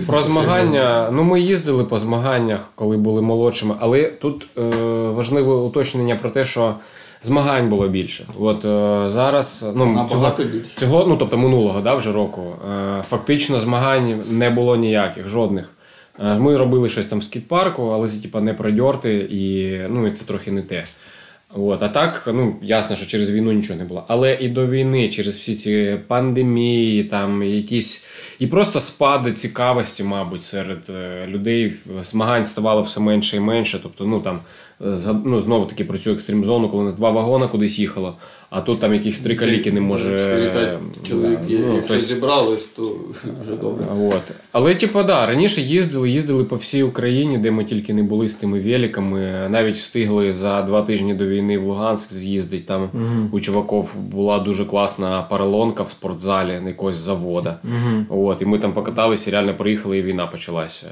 [SPEAKER 3] Про змагання, ну ми їздили по змаганнях, коли були молодшими, але тут е, важливе уточнення про те, що змагань було більше. От е, зараз, ну цього,
[SPEAKER 2] більше.
[SPEAKER 3] цього, ну тобто минулого, да, вже року, е, фактично змагань не було ніяких, жодних. Е, Ми робили щось там в скіт-парку, але типа не продьорти, і ну і це трохи не те. От, а так, ну ясно, що через війну нічого не було. Але і до війни, через всі ці пандемії, там якісь і просто спади цікавості, мабуть, серед е, людей змагань ставало все менше і менше. Тобто, ну там ну, знову таки про цю екстрім зону, коли у нас два вагона кудись їхало, а тут там якісь три каліки не може. Е,
[SPEAKER 2] чоловік,
[SPEAKER 3] да,
[SPEAKER 2] є,
[SPEAKER 3] ну,
[SPEAKER 2] якщо
[SPEAKER 3] тобто-
[SPEAKER 2] зібрались, то вже добре.
[SPEAKER 3] От. Але, типу, да, раніше їздили, їздили по всій Україні, де ми тільки не були з тими великами. Навіть встигли за два тижні до війни в Луганськ з'їздити. Там у чуваків була дуже класна паралонка в спортзалі на якогось завода. От, і ми там покаталися, реально приїхали, і війна почалася.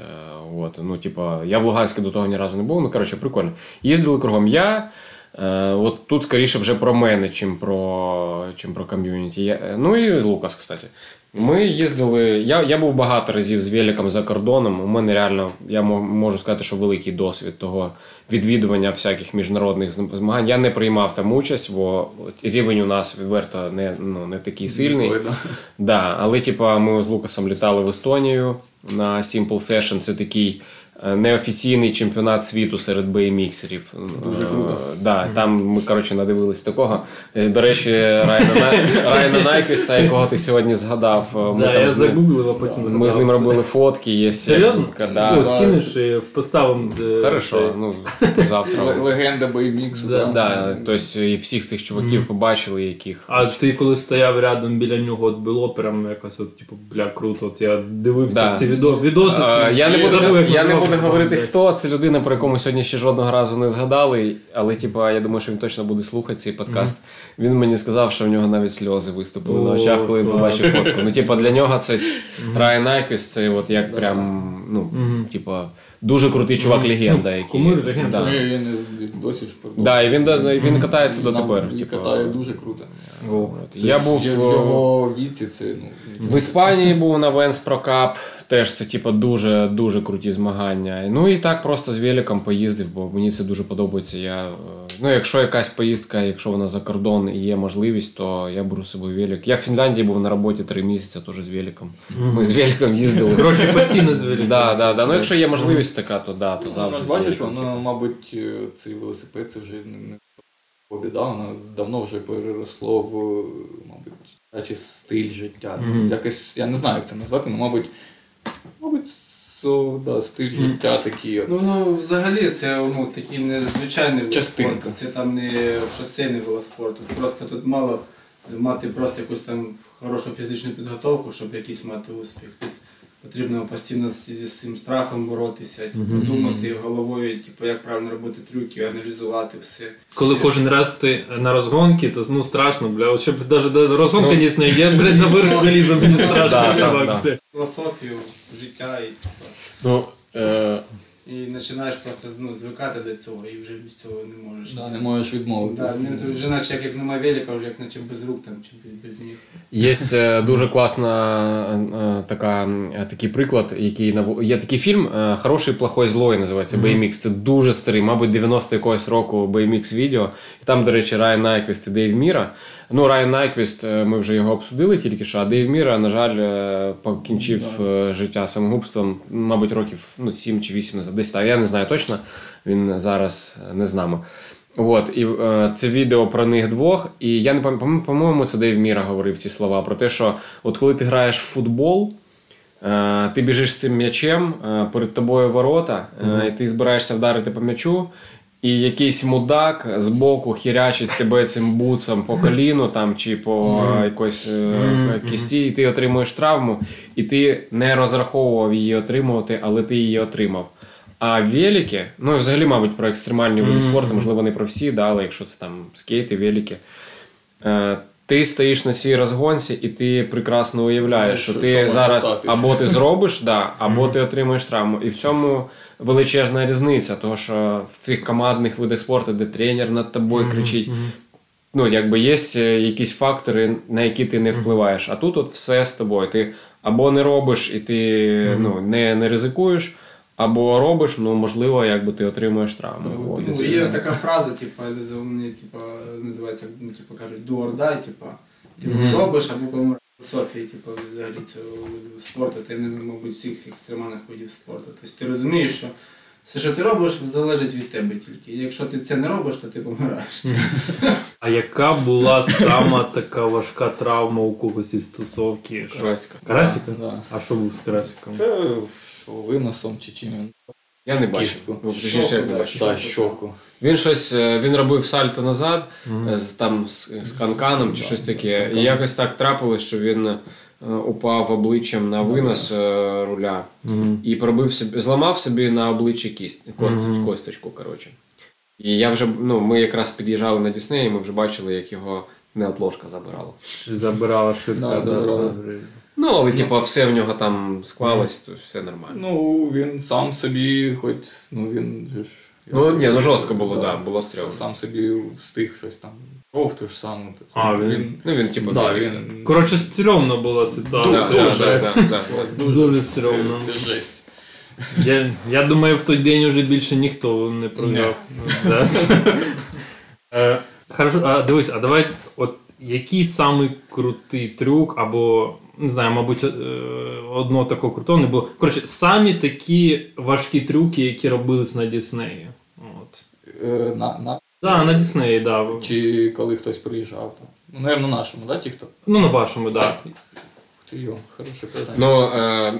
[SPEAKER 3] От, ну, типу, я в Луганську до того ні разу не був. Ну, коротше, прикольно. Їздили кругом. Я. Е, от тут скоріше вже про мене, чим про, чим про ком'юніті. Е, Ну і Лукас, кстати. Ми їздили. Я, я був багато разів з великом за кордоном. У мене реально, я можу сказати, що великий досвід того відвідування всяких міжнародних змагань. Я не приймав там участь, бо рівень у нас відверто не, ну, не такий сильний.
[SPEAKER 2] Да.
[SPEAKER 3] Але типа ми з Лукасом літали в Естонію на Simple Session. Це такий неофіційний чемпіонат світу серед BMX-ерів. Дуже круто. Да, Там ми, коротше, надивились такого. Е, До речі, Райана, Най- Райана Найквіста, якого ти сьогодні згадав. е, Ми,
[SPEAKER 1] Да,
[SPEAKER 3] там
[SPEAKER 1] я
[SPEAKER 3] з ним,
[SPEAKER 1] загуглив, а потім
[SPEAKER 3] ми з ним робили фотки. Є
[SPEAKER 1] Серйозно?
[SPEAKER 3] Да.
[SPEAKER 1] О, скинеш і в поставом.
[SPEAKER 3] Хорошо, ну, типу, завтра.
[SPEAKER 2] Легенда BMX.
[SPEAKER 1] Да.
[SPEAKER 3] Да, тобто і всіх цих чуваків побачили, яких.
[SPEAKER 1] А ти коли стояв рядом біля нього, от було прям якось, от, типу, бля, круто. От я дивився
[SPEAKER 3] Да.
[SPEAKER 1] ці відео, відоси.
[SPEAKER 3] Е, Я не буду,
[SPEAKER 1] як
[SPEAKER 3] я не
[SPEAKER 1] називався,
[SPEAKER 3] буду говорити, хто. Це людина, про яку ми сьогодні ще жодного разу не згадали. Але, типа, я думаю, що він точно буде слухати цей подкаст. Він мені сказав, що в нього навіть сльози виступили на очах, коли він побачив фотку. Ну, типа, для нього це Райан Айквіс, це от як прям, ну, типа, дуже крутий чувак, легенда. який,
[SPEAKER 1] кумир, легенда.
[SPEAKER 3] Да.
[SPEAKER 2] Ну, він досі ж.
[SPEAKER 3] Да, і він, він катається
[SPEAKER 2] Нам-
[SPEAKER 3] дотепер.
[SPEAKER 2] Він
[SPEAKER 3] Типу.
[SPEAKER 2] катає дуже круто.
[SPEAKER 1] О,
[SPEAKER 3] Я був
[SPEAKER 2] в його віці, це ну.
[SPEAKER 3] В Іспанії був на Венс Pro Cup, теж це типу, дуже дуже круті змагання. Ну і так просто з великом поїздив, бо мені це дуже подобається. Я, е, ну, якщо якась поїздка, якщо вона за кордон і є можливість, то я беру з собою велик. Я в Фінляндії був на роботі три місяці теж з великом. Ми з великом їздили.
[SPEAKER 1] Коротше, постійно звірі.
[SPEAKER 3] Да, да, да. Ну, якщо є можливість така, то да, то
[SPEAKER 2] Ну,
[SPEAKER 3] завжди.
[SPEAKER 2] бачиш, воно, мабуть, е, цей велосипед це вже не побіда, воно давно вже переросло в, мабуть, наче стиль життя. Якось, я не знаю, як це назвати, але, мабуть, мабуть, со, да, стиль життя такий. от.
[SPEAKER 4] Ну, ну взагалі це ну, такий незвичайний вид
[SPEAKER 2] Частинка.
[SPEAKER 4] спорту. Це там не шосейний велоспорт. Просто тут мало мати просто якусь там хорошу фізичну підготовку, щоб якийсь мати успіх. Тут потрібно постійно зі цим страхом боротися, типу, думати головою, типу, як правильно робити трюки, аналізувати все.
[SPEAKER 1] Коли
[SPEAKER 4] Все,
[SPEAKER 1] кожен раз ти на розгонки, це ну страшно, бля. От щоб навіть до розгонки
[SPEAKER 3] Ну.
[SPEAKER 1] не я, бля, на вирок залізу, мені страшно,
[SPEAKER 4] філософію життя і типу,
[SPEAKER 3] Ну, е,
[SPEAKER 4] і починаєш просто ну, звикати до цього і вже без цього не можеш.
[SPEAKER 2] Да, не можеш відмовитися.
[SPEAKER 4] Да, ну, вже наче як, як немає велика, вже як наче без рук там, чи без, без ніг.
[SPEAKER 3] Є е, дуже класна е, така, е, такий приклад, який нав- є такий фільм Хороший, плохой, злой називається BMX. Це дуже старий, мабуть, 90 якогось року BMX відео. І там, до речі, Райан Найквіст і Дейв Міра. Ну, Райан Найквіст, е, ми вже його обсудили тільки що, а Дейв Міра, на жаль, е, покінчив е, життя самогубством, мабуть, років ну, 7 чи 8 назад. Десь так, я не знаю точно. Він зараз не з нами. От, і е, це відео про них двох. І я не пам'ятаю, по-моєму, це Дейв Міра говорив ці слова про те, що от коли ти граєш в футбол, ти біжиш з цим м'ячем, перед тобою ворота, е, і ти збираєшся вдарити по м'ячу, і якийсь мудак збоку хірячить тебе цим буцом по коліну там, чи по е, якоїсь е, кісті, і ти отримуєш травму, і ти не розраховував її отримувати, але ти її отримав. А велики, ну і взагалі, мабуть, про екстремальні види спорту, можливо, не про всі, да, але якщо це там скейти, велики. Ти стоїш на цій розгонці, і ти прекрасно уявляєш,
[SPEAKER 2] Ну,
[SPEAKER 3] що,
[SPEAKER 2] що-
[SPEAKER 3] ти
[SPEAKER 2] що
[SPEAKER 3] зараз
[SPEAKER 2] статися.
[SPEAKER 3] або ти зробиш, да, або ти отримаєш травму. І в цьому величезна різниця, тому що в цих командних видах спорту, де тренер над тобою кричить, ну, якби є е, якісь фактори, на які ти не впливаєш. А тут от все з тобою. Ти або не робиш, і ти ну, не, не ризикуєш, або робиш, ну можливо, якби ти отримуєш травму. От,
[SPEAKER 4] Ну,
[SPEAKER 3] це-
[SPEAKER 4] є така фраза, типу, вони, типу, називається, ну, типу, кажуть, do or die, типу, типу, робиш або помираєш. Софії, типу, взагалі цього спорту, ти не, мабуть, всіх екстремальних видів спорту. Тобто ти розумієш, що все, що ти робиш, залежить від тебе тільки. Якщо ти це не робиш, то ти помираєш.
[SPEAKER 1] А яка була сама така важка травма у когось із тусовки? Що-
[SPEAKER 3] Карасика.
[SPEAKER 1] Карасика?
[SPEAKER 2] Да.
[SPEAKER 1] А що був з карасиком?
[SPEAKER 2] Це що, виносом чи чим він?
[SPEAKER 3] Я не бачив.
[SPEAKER 2] Кістку.
[SPEAKER 3] Ну,
[SPEAKER 2] щоку.
[SPEAKER 3] Він щось е, він робив сальто назад, з- там з, з канканом чи щось таке. І якось так трапилось, що він упав обличчям на винос е, руля і пробив собі, зламав собі на обличчі кість, кост, косточку. Коротше. І я вже, ну, ми якраз під'їжджали на Дісней, і ми вже бачили, як його неотложка забирала.
[SPEAKER 1] Чи забирала швидка?
[SPEAKER 2] Да, забирала.
[SPEAKER 3] Ну, але типу, все в нього там склалось, то все нормально.
[SPEAKER 2] Ну, він сам собі, хоч, ну він же ж.
[SPEAKER 3] Ну, ні, ну, жорстко було, да, було стрьомно.
[SPEAKER 2] Сам собі встиг щось там. Кров ту ж саму. тобто
[SPEAKER 1] А, він-
[SPEAKER 3] Ну, він, типу,
[SPEAKER 2] да, він...
[SPEAKER 1] Коротше, стрьомна була ситуація.
[SPEAKER 2] Дуже.
[SPEAKER 3] да, да, да, да.
[SPEAKER 1] Дуже стрьомно.
[SPEAKER 2] Це, це жесть.
[SPEAKER 1] Я, я думаю, в той день уже більше ніхто не програв. Да? Е, Хорошо, а дивись, а давай, от який самий крутий трюк або не знаю, мабуть, е, одного такого крутого не було. Коротше, самі такі важкі трюки, які робились на Діснеї. От.
[SPEAKER 2] Е, на, на,
[SPEAKER 1] Да, на Діснеї, да.
[SPEAKER 2] чи коли хтось приїжджав там. Ну, на нашому, да, ті, хто?
[SPEAKER 1] Ну, на вашому, да.
[SPEAKER 2] Питання.
[SPEAKER 3] Ну, е,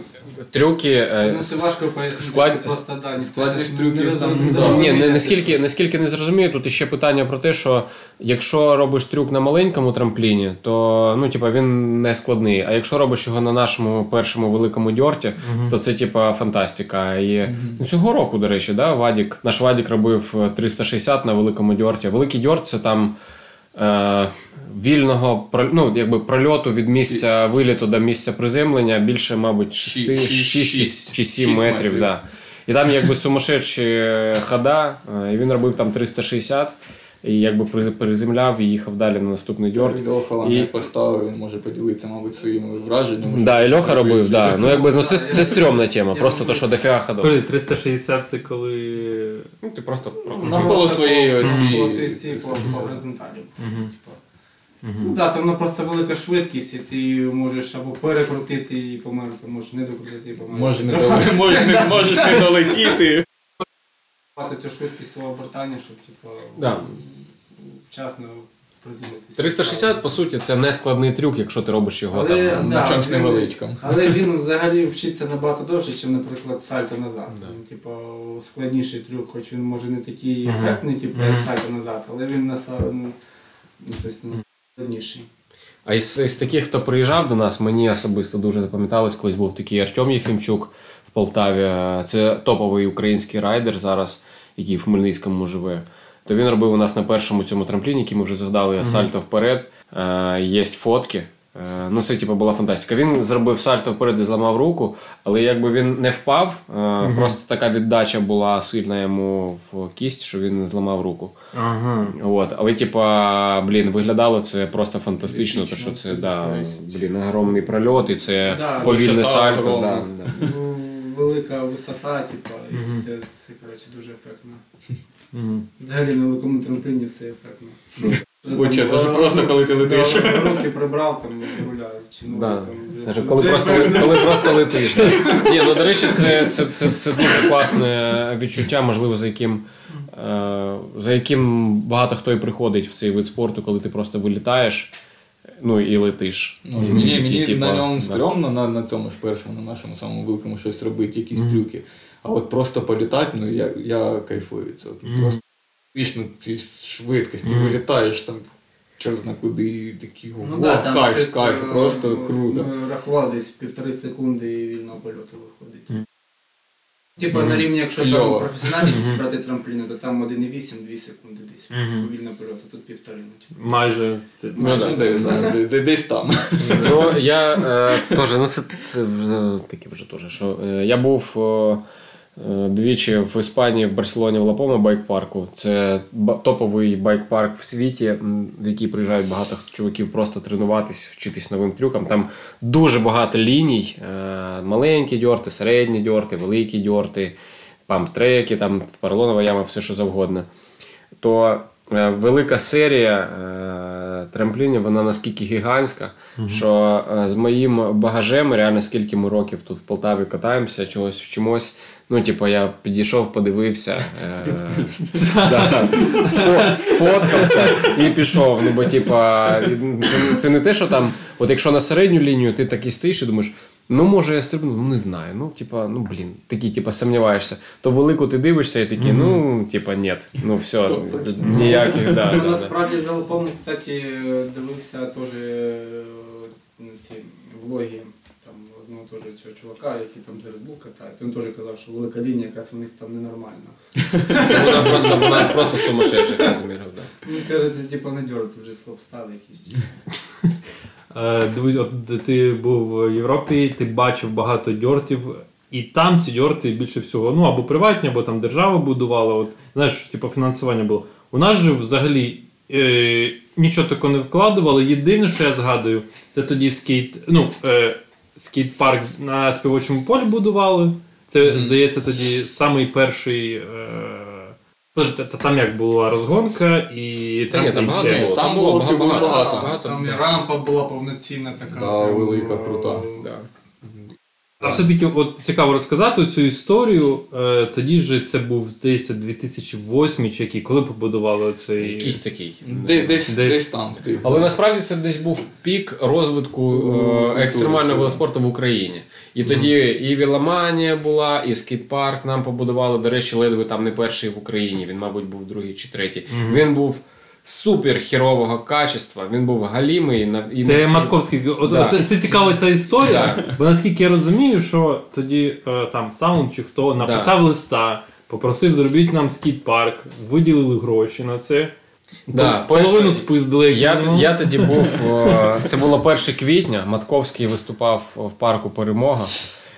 [SPEAKER 3] трюки. е,
[SPEAKER 4] Ну, це важко пояснити.
[SPEAKER 3] склад-
[SPEAKER 4] просто, да, ніхто
[SPEAKER 2] складність
[SPEAKER 4] щас
[SPEAKER 2] трюків
[SPEAKER 4] не
[SPEAKER 2] там,
[SPEAKER 4] роз-
[SPEAKER 2] да.
[SPEAKER 3] Ні, не, наскільки, наскільки не зрозумію, тут ще питання про те, що якщо робиш трюк на маленькому трампліні, то ну, типа, він не складний. А якщо робиш його на нашому першому великому дьорті, то це типа фантастика. І ну, цього року, до речі, да, Вадік, наш Вадік робив е, 360 на великому дьорті. Великий дьорт це там. Е, вільного ну, якби прольоту від місця виліту до місця приземлення більше, мабуть, 6,
[SPEAKER 2] Шість-
[SPEAKER 3] 6, чи, 7
[SPEAKER 2] шість
[SPEAKER 3] метрів.
[SPEAKER 2] метрів.
[SPEAKER 3] Да. І там якби сумасшедші хода, е, і він робив там 360, і якби приземляв і їхав далі на наступний дьорт.
[SPEAKER 2] Льоха вам
[SPEAKER 3] І-
[SPEAKER 2] поставив, він може поділитися, мабуть, своїми враженнями.
[SPEAKER 3] Да, і Льоха робив, да. Ну якби ну це, це стрьомна тема, просто то, що дофіга ходов.
[SPEAKER 1] 360 це коли.
[SPEAKER 3] Ну, ти просто
[SPEAKER 2] Навколо своєї
[SPEAKER 4] Навколо своєї осі по, по горизонталі. Типа. Ну так, то воно просто велика швидкість, і ти можеш або перекрутити і померти, можеш не докрутити і померти.
[SPEAKER 2] Може не доле- можеш не можеш не долетіти.
[SPEAKER 4] Мати цю швидкість свого обертання, щоб типу,
[SPEAKER 3] Да.
[SPEAKER 4] вчасно приземлитися.
[SPEAKER 3] 360, по суті, це не складний трюк, якщо ти робиш його
[SPEAKER 4] Але-
[SPEAKER 3] там.
[SPEAKER 2] На
[SPEAKER 4] Да,
[SPEAKER 2] чомусь невеличкому.
[SPEAKER 4] Але він взагалі вчиться набагато довше, ніж, наприклад, сальто назад. Він, типу, складніший трюк, хоч він може не такий ефектний, типу, як сальто назад, але він наса- ну, ну, тобто, ну, складніший.
[SPEAKER 3] А із, із таких, хто приїжджав до нас, мені особисто дуже запам'яталось, колись був такий Артем Єфімчук в Полтаві. Це топовий український райдер зараз, який в Хмельницькому живе. То він робив у нас на першому цьому трампліні, який ми вже згадали, сальто вперед. Е, є фотки. Е, ну, це типу була фантастика. Він зробив сальто вперед і зламав руку, але якби він не впав, е, просто така віддача була сильна йому в кість, що він не зламав руку.
[SPEAKER 1] Ага.
[SPEAKER 3] От, але типа, блін, виглядало це просто фантастично, то що це
[SPEAKER 2] це
[SPEAKER 3] да, блін, огромний прольот, і це
[SPEAKER 4] Да,
[SPEAKER 3] повільне сальто. Да, да.
[SPEAKER 4] Ну, велика висота, типу, і це, це коротше, дуже ефектно. Взагалі на великому трампліні все ефектно.
[SPEAKER 2] Будь-що,
[SPEAKER 4] Там, е,
[SPEAKER 2] просто коли ти летиш.
[SPEAKER 4] Руки прибрав там гуляють. Чи ну,
[SPEAKER 3] Коли просто, коли просто летиш. Ні, ну до речі, це, це, це, це дуже класне відчуття, можливо, за яким, е, за яким багато хто і приходить в цей вид спорту, коли ти просто вилітаєш, ну і летиш.
[SPEAKER 2] Ну, мені
[SPEAKER 3] Такі,
[SPEAKER 2] мені
[SPEAKER 3] типа,
[SPEAKER 2] на ньому
[SPEAKER 3] да.
[SPEAKER 2] стрьомно, на, на цьому ж першому, на нашому самому великому щось робити, якісь трюки. А от просто політати, ну я, я кайфую від цього. Просто вічно ці швидкості, вилітаєш там, чорт зна куди, і такий
[SPEAKER 4] Ну,
[SPEAKER 2] о,
[SPEAKER 4] да, там
[SPEAKER 2] кайф,
[SPEAKER 4] щось,
[SPEAKER 2] кайф,
[SPEAKER 4] е,
[SPEAKER 2] просто
[SPEAKER 4] ми
[SPEAKER 2] круто.
[SPEAKER 4] Рахували десь півтори секунди і вільного польоту виходить. Типа на рівні, якщо
[SPEAKER 2] Кльово.
[SPEAKER 4] там професіональні якісь брати трампліни, то там 1,8-2 секунди десь вільного польоту, тут півтори. ну, типу.
[SPEAKER 1] Майже. Це-
[SPEAKER 2] Майже
[SPEAKER 3] да.
[SPEAKER 2] десь, да, там.
[SPEAKER 3] Ну, я е, теж, ну це, це вже таке вже теж, що е, я був е, е, двічі в Іспанії, в Барселоні, в Лапоме байк-парку. Це топовий байк-парк в світі, в який приїжджають багато чуваків просто тренуватись, вчитись новим трюкам. Там дуже багато ліній: е, маленькі дьорти, середні дьорти, великі дьорти, памп-треки, там поролонова яма, все що завгодно. То велика серія е, трамплінів, вона наскільки гігантська, що е, з моїм багажем, реально скільки ми років тут в Полтаві катаємося, чогось вчимось. Ну, типу, я підійшов, подивився, е, сфоткався і пішов. Ну, бо, типа, це, це не те, що там, от якщо на середню лінію ти такий стоїш і думаєш, ну може я стрибну, ну не знаю. Ну, типа, ну блін, такий, типа, сумніваєшся. То велику ти дивишся і такий, ну, типа, ні, ну все, ніяких, да,
[SPEAKER 4] Ну, насправді за Лопом, кстати, дивився теж е, ну, ці влоги там одного теж цього чувака, який там за Bull катає. Він теж казав, що велика лінія якась у них там ненормальна.
[SPEAKER 3] Вона просто, вона просто сумасшедших розмірів, да.
[SPEAKER 4] Він каже, це типу не дьор, це вже слаб стали якісь.
[SPEAKER 1] Е, от ти був в Європі, ти бачив багато дьортів, і там ці дьорти більше всього, ну або приватні, або там держава будувала. От, знаєш, типу фінансування було. У нас же взагалі е, нічого такого не вкладували. Єдине, що я згадую, це тоді скейт, ну, е, скейт-парк на співочому полі будували. Це, здається, тоді самий перший. Е, Подожди, та там як була розгонка і
[SPEAKER 3] Та ні, там багато
[SPEAKER 1] ще-
[SPEAKER 3] було.
[SPEAKER 2] Там
[SPEAKER 3] Там було
[SPEAKER 2] було всього
[SPEAKER 3] багато.
[SPEAKER 2] багато.
[SPEAKER 3] багато.
[SPEAKER 4] Там і рампа була повноцінна така.
[SPEAKER 2] Да,
[SPEAKER 4] прям,
[SPEAKER 2] велика,
[SPEAKER 4] е,
[SPEAKER 2] крута.
[SPEAKER 3] Да.
[SPEAKER 1] А все-таки от цікаво розказати цю історію. Е, тоді ж це був здається 2008 чи який, коли побудували цей.
[SPEAKER 3] Якийсь такий.
[SPEAKER 2] Де- Десь,
[SPEAKER 1] Десь.
[SPEAKER 2] десь там. типу.
[SPEAKER 3] Але насправді це десь був пік розвитку е, екстремального велоспорту в Україні. І тоді і Віломанія була, і скейт-парк нам побудували. До речі, ледве там не перший в Україні. Він, мабуть, був другий чи третій. Він був супер хірового качества. Він був галімий. і-
[SPEAKER 1] Це Матковський. От,
[SPEAKER 3] Да.
[SPEAKER 1] це, це цікава ця історія. Бо наскільки я розумію, що тоді е, там саунд чи хто написав листа, попросив зробіть нам скіт-парк, виділили гроші на це.
[SPEAKER 3] Да,
[SPEAKER 1] половину спиздили.
[SPEAKER 3] Я, я тоді був. е, Це було 1 квітня. Матковський виступав в парку Перемога.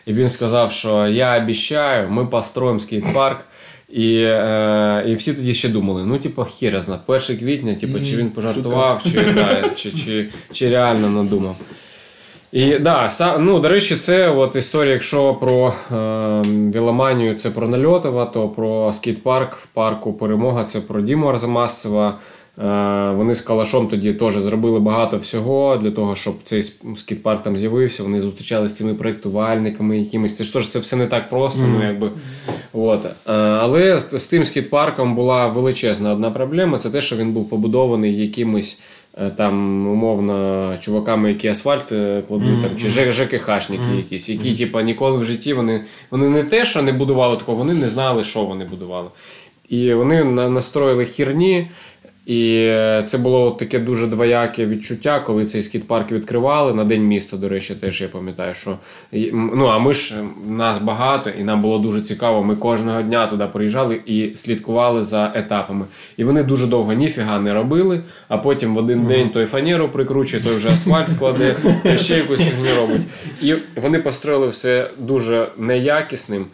[SPEAKER 3] І він сказав, що я обіцяю, ми построїмо скейт-парк. І, е, і всі тоді ще думали: ну, типу, хіра зна, 1 квітня, типу, чи він пожартував, чи, да, чи, чи, чи реально надумав. І да, са, ну, до речі, це от історія, якщо про е, Віломанію, це про Нальотова, то про скейт-парк в парку Перемога це про Діму Арзамасова. Е, вони з Калашом тоді теж зробили багато всього для того, щоб цей ск- скейт-парк там з'явився. Вони зустрічалися з цими проєктувальниками якимись. Це ж теж це все не так просто. Ну, якби. От. Е, але з тим скейт-парком була величезна одна проблема. Це те, що він був побудований якимись там умовно чуваками, які асфальт кладуть, mm-hmm. там, чи ЖКХшники mm-hmm. якісь, які типу, ніколи в житті вони, вони не те, що не будували такого, вони не знали, що вони будували. І вони настроїли хірні. І е, це було таке дуже двояке відчуття, коли цей скіт-парк відкривали на день міста. До речі, теж я пам'ятаю, що ну а ми ж е, нас багато, і нам було дуже цікаво. Ми кожного дня туди приїжджали і слідкували за етапами. І вони дуже довго ніфіга не робили. А потім в один день той фанеру прикручує, той вже асфальт кладе, той ще якусь фігню робить. І вони построїли все дуже неякісним.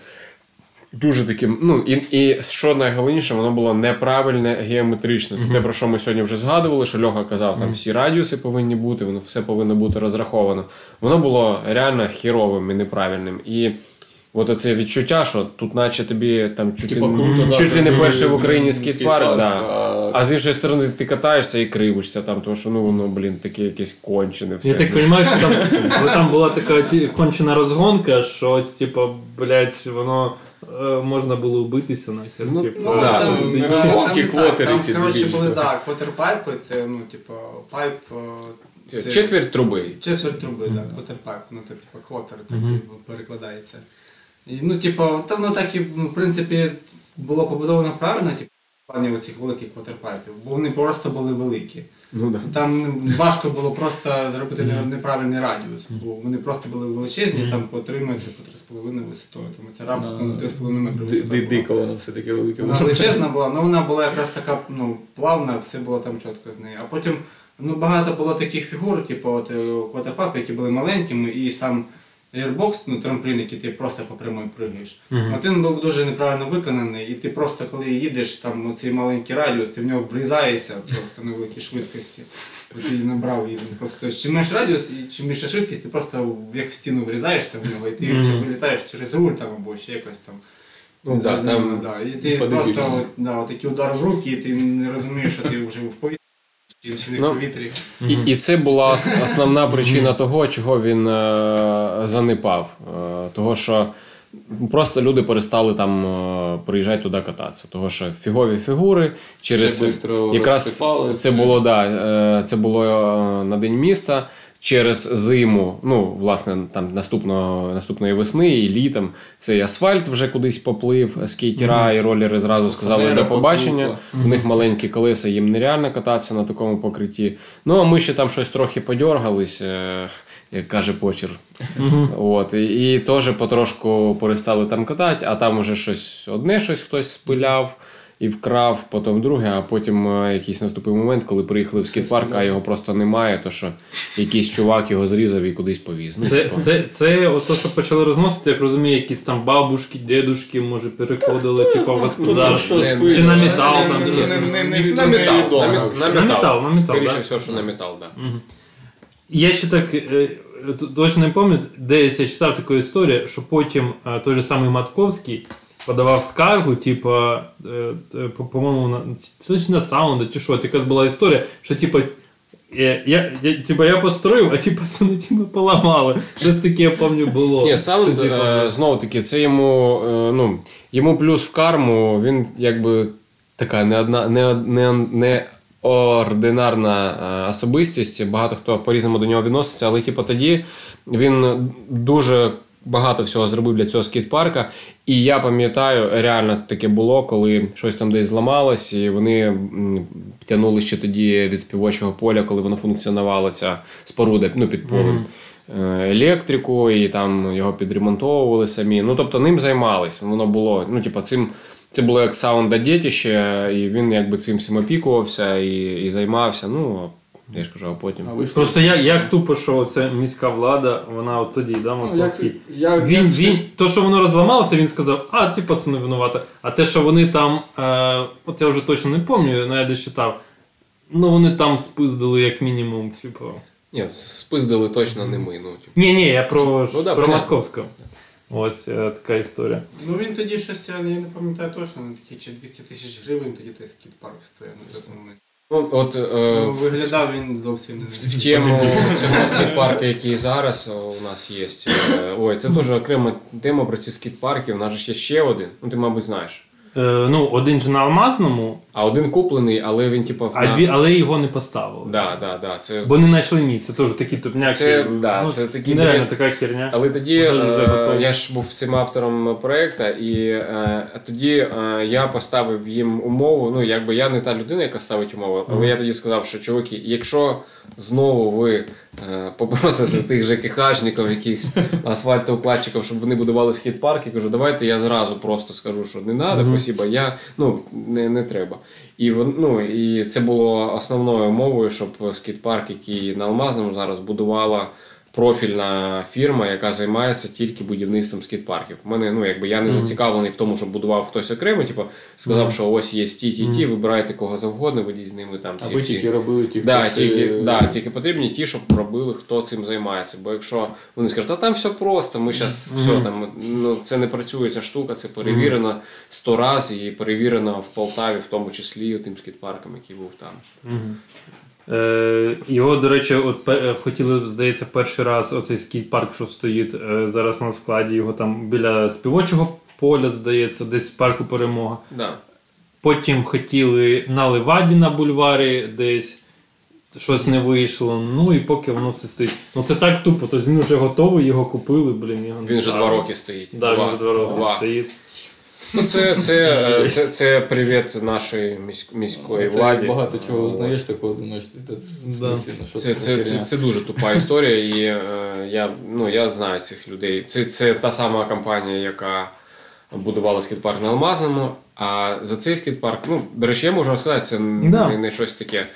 [SPEAKER 3] Дуже таким, ну і, і що найголовніше, воно було неправильне геометричне. Це те, про що ми сьогодні вже згадували, що Льоха казав, там всі радіуси повинні бути, воно все повинно бути розраховано. Воно було реально хіровим і неправильним. І от оце відчуття, що тут, наче тобі там чуть,
[SPEAKER 2] Типа
[SPEAKER 3] ли,
[SPEAKER 2] круто, да,
[SPEAKER 3] чуть ли не перший в Україні
[SPEAKER 2] скейт-парк,
[SPEAKER 3] скейт-парк, да.
[SPEAKER 2] а-
[SPEAKER 3] а з іншої сторони ти катаєшся і кривишся там, тому що ну воно, блін, таке якесь кончене все.
[SPEAKER 1] Я так розумію, що там, там була така кончена розгонка, що, типу, блядь, воно можна було вбитися нахер.
[SPEAKER 3] Ну,
[SPEAKER 1] типу,
[SPEAKER 4] Ну,
[SPEAKER 3] Да,
[SPEAKER 4] там,
[SPEAKER 2] там,
[SPEAKER 4] е, там, так,
[SPEAKER 2] квотери
[SPEAKER 4] там,
[SPEAKER 2] ці
[SPEAKER 4] коротше, були,
[SPEAKER 2] так.
[SPEAKER 4] квотерпайпи, це, ну, типу, пайп, е,
[SPEAKER 3] Це Четверть труби.
[SPEAKER 4] Четверть труби, так, квотерпайп, ну, типу, квотер, так і перекладається. І, ну, типу, там, ну, так і, ну, в принципі, було побудовано правильно, типу, плані оцих великих квотерпайпів, бо вони просто були великі.
[SPEAKER 3] Ну да.
[SPEAKER 4] Там важко було просто зробити неправильний радіус, бо вони просто були величезні, там по 3 метри, по 3,5 висотою. Там ця рамка по 3,5 метри висотою.
[SPEAKER 2] ди- Дико воно все таке велике.
[SPEAKER 4] Вона величезна була, але вона була якраз така ну, плавна, все було там чітко з нею. А потім ну, багато було таких фігур, типу от, е, кватерпапи, які були маленькими, і сам Airbox, ну трамплін, який ти просто по прямой пригаєш. От він був дуже неправильно виконаний, і ти просто коли їдеш, там цей маленький радіус, ти в нього врізаєшся просто на великій швидкості. От і набрав її. ну, Просто тобто, чим менше радіус і чим більша швидкість, ти просто як в стіну врізаєшся в нього, і ти чи вилітаєш через руль там або ще якось там.
[SPEAKER 3] Ну, да, там-
[SPEAKER 4] да. І ти
[SPEAKER 2] По-дебільному.
[SPEAKER 4] просто от, да, от такі удари в руки, і ти не розумієш, що ти вже в повітрі в
[SPEAKER 3] Ну,
[SPEAKER 4] повітрі.
[SPEAKER 3] І, і це була основна причина того, чого він е, занепав. Е, того, що просто люди перестали там е, приїжджати туди кататися. Того, що фігові фігури через якраз це було да, е, це було е, на день міста. Через зиму, ну власне, там наступного наступної весни і літом цей асфальт вже кудись поплив. Скейтера і ролери зразу сказали
[SPEAKER 2] Фанера
[SPEAKER 3] до побачення.
[SPEAKER 2] потухла.
[SPEAKER 3] У них маленькі колеса, їм нереально кататися на такому покритті. Ну а ми ще там щось трохи подьоргались, як каже почер. От, і, і теж потрошку перестали там катати, а там уже щось одне щось хтось спиляв і вкрав, потім друге, а потім е, якийсь наступив момент, коли приїхали в скейт-парк, а його просто немає, то що якийсь чувак його зрізав і кудись повіз. Ну,
[SPEAKER 1] Це,
[SPEAKER 3] типу.
[SPEAKER 1] це, це от то, що почали розносити, як розумію, якісь там бабушки, дедушки, може, переходили, типу, господарство. Чи на метал там.
[SPEAKER 2] не-
[SPEAKER 1] щось.
[SPEAKER 2] не- не- не-
[SPEAKER 3] на метал, на, мет- на
[SPEAKER 1] На метал, на метал,
[SPEAKER 3] Скоріше все, що на метал, так.
[SPEAKER 1] Я ще так е, точно не пам'ятаю, десь я читав таку історію, що потім е, той же самий Матковський подавав скаргу, типа, е, е, по- по-моєму, на, чи на саунду, чи що, така була історія, що типа. Я, я, я, типа, я построїв, а ті пацани типа, поламали. Щось таке, я пам'ятаю, було.
[SPEAKER 3] Ні, саунд, е, знову таки, це йому, е, ну, йому плюс в карму, він якби така не одна, не, не, не ординарна е, особистість. Багато хто по-різному до нього відноситься, але типу, тоді він дуже багато всього зробив для цього скейт-парка. І я пам'ятаю, реально таке було, коли щось там десь зламалось, і вони м, тягнули ще тоді від співочого поля, коли воно функціонувало, ця споруда ну, під полем. е, Електрику, і там його підремонтовували самі. Ну, тобто ним займались. Воно було, ну, типу, цим. Це було як саунда дітище, і він якби цим всім опікувався і, і займався. Ну, я ж кажу, а потім.
[SPEAKER 2] А вийшло.
[SPEAKER 1] Просто як, як тупо, що це міська влада, вона от тоді, да, Московський.
[SPEAKER 2] Ну, як-
[SPEAKER 1] він,
[SPEAKER 2] як
[SPEAKER 1] він, то, що воно розламалося, він сказав, а ті пацани винувати. А те, що вони там, е, от я вже точно не пам'ятаю, але я десь читав, ну вони там спиздили як мінімум, типу.
[SPEAKER 3] Ні, спиздили точно не ми. Ну, типу.
[SPEAKER 1] Ні, ні, я про,
[SPEAKER 3] Ну, да,
[SPEAKER 1] про. Матковського. Ось е, така історія.
[SPEAKER 4] Ну він тоді щось, я не пам'ятаю точно, ну, такі чи 200 тисяч гривень тоді той скіт-парк стояв на той момент.
[SPEAKER 3] Ну, от, е,
[SPEAKER 4] Ну,
[SPEAKER 3] в-
[SPEAKER 4] виглядав він зовсім не
[SPEAKER 3] в тему цього скіт-парку, який зараз у нас є. е, Ой, це теж окрема тема про ці скіт-парки. У нас же ж є ще один. Ну, ти, мабуть, знаєш.
[SPEAKER 1] Е, ну, один же на Алмазному,
[SPEAKER 3] А один куплений, але він, типу,
[SPEAKER 1] а але його не поставили.
[SPEAKER 3] Да, да, да. Це...
[SPEAKER 1] Бо не знайшли місце, теж такі тупняки.
[SPEAKER 3] Це- да,
[SPEAKER 1] ну,
[SPEAKER 3] це такі,
[SPEAKER 1] нереально
[SPEAKER 3] блін,
[SPEAKER 1] така херня.
[SPEAKER 3] Але тоді е, я ж був цим автором проекту, і е, тоді е, я поставив їм умову. Ну, якби я не та людина, яка ставить умову, але я тоді сказав, що чуваки, якщо знову ви е, попросите тих ЖКХшників, якихось асфальтоукладчиків, щоб вони будували схід-парк, я кажу, давайте я зразу просто скажу, що не треба, спасіба, я ну не, не треба. І ну, і це було основною умовою, щоб скейт-парк, який на Алмазному зараз будувала профільна фірма, яка займається тільки будівництвом скейт-парків. У мене, ну, якби я не зацікавлений в тому, щоб будував хтось окремо, типу, сказав, що ось є ті, ті, ті, вибирайте кого завгодно, ведіть з ними там ці
[SPEAKER 2] Аби
[SPEAKER 3] всі-
[SPEAKER 2] тільки робили ті, хто
[SPEAKER 3] Да,
[SPEAKER 2] це-
[SPEAKER 3] тільки, да, тільки потрібні ті, щоб робили, хто цим займається. Бо якщо вони скажуть, а там все просто, ми зараз все там, ну це не працює ця штука, це перевірено сто разів і перевірено в Полтаві, в тому числі тим скейт-парком, який був там.
[SPEAKER 1] Е, його, до речі, от е, хотіли, здається, перший раз оцей скейт-парк, що стоїть е, зараз на складі, його там біля співочого поля, здається, десь в парку перемога.
[SPEAKER 3] Да.
[SPEAKER 1] Потім хотіли на Леваді на бульварі десь. Щось не вийшло, ну і поки воно все стоїть. Ну це так тупо, тобто він вже готовий, його купили, блін, його не
[SPEAKER 3] Він вже два роки стоїть.
[SPEAKER 1] Да, він вже два роки
[SPEAKER 3] Два.
[SPEAKER 1] стоїть.
[SPEAKER 3] Ну, це, це, е, це, це привіт нашої міської
[SPEAKER 2] Це
[SPEAKER 3] владі.
[SPEAKER 2] багато чого знаєш, такого думаєш, це, це,
[SPEAKER 3] Це, це, це, це дуже тупа історія, і е, я, ну, я знаю цих людей. Це, це та сама компанія, яка будувала скейт-парк на Алмазному. А за цей скейт-парк, ну, до речі, я можу розказати, це
[SPEAKER 1] Да.
[SPEAKER 3] не, не щось таке.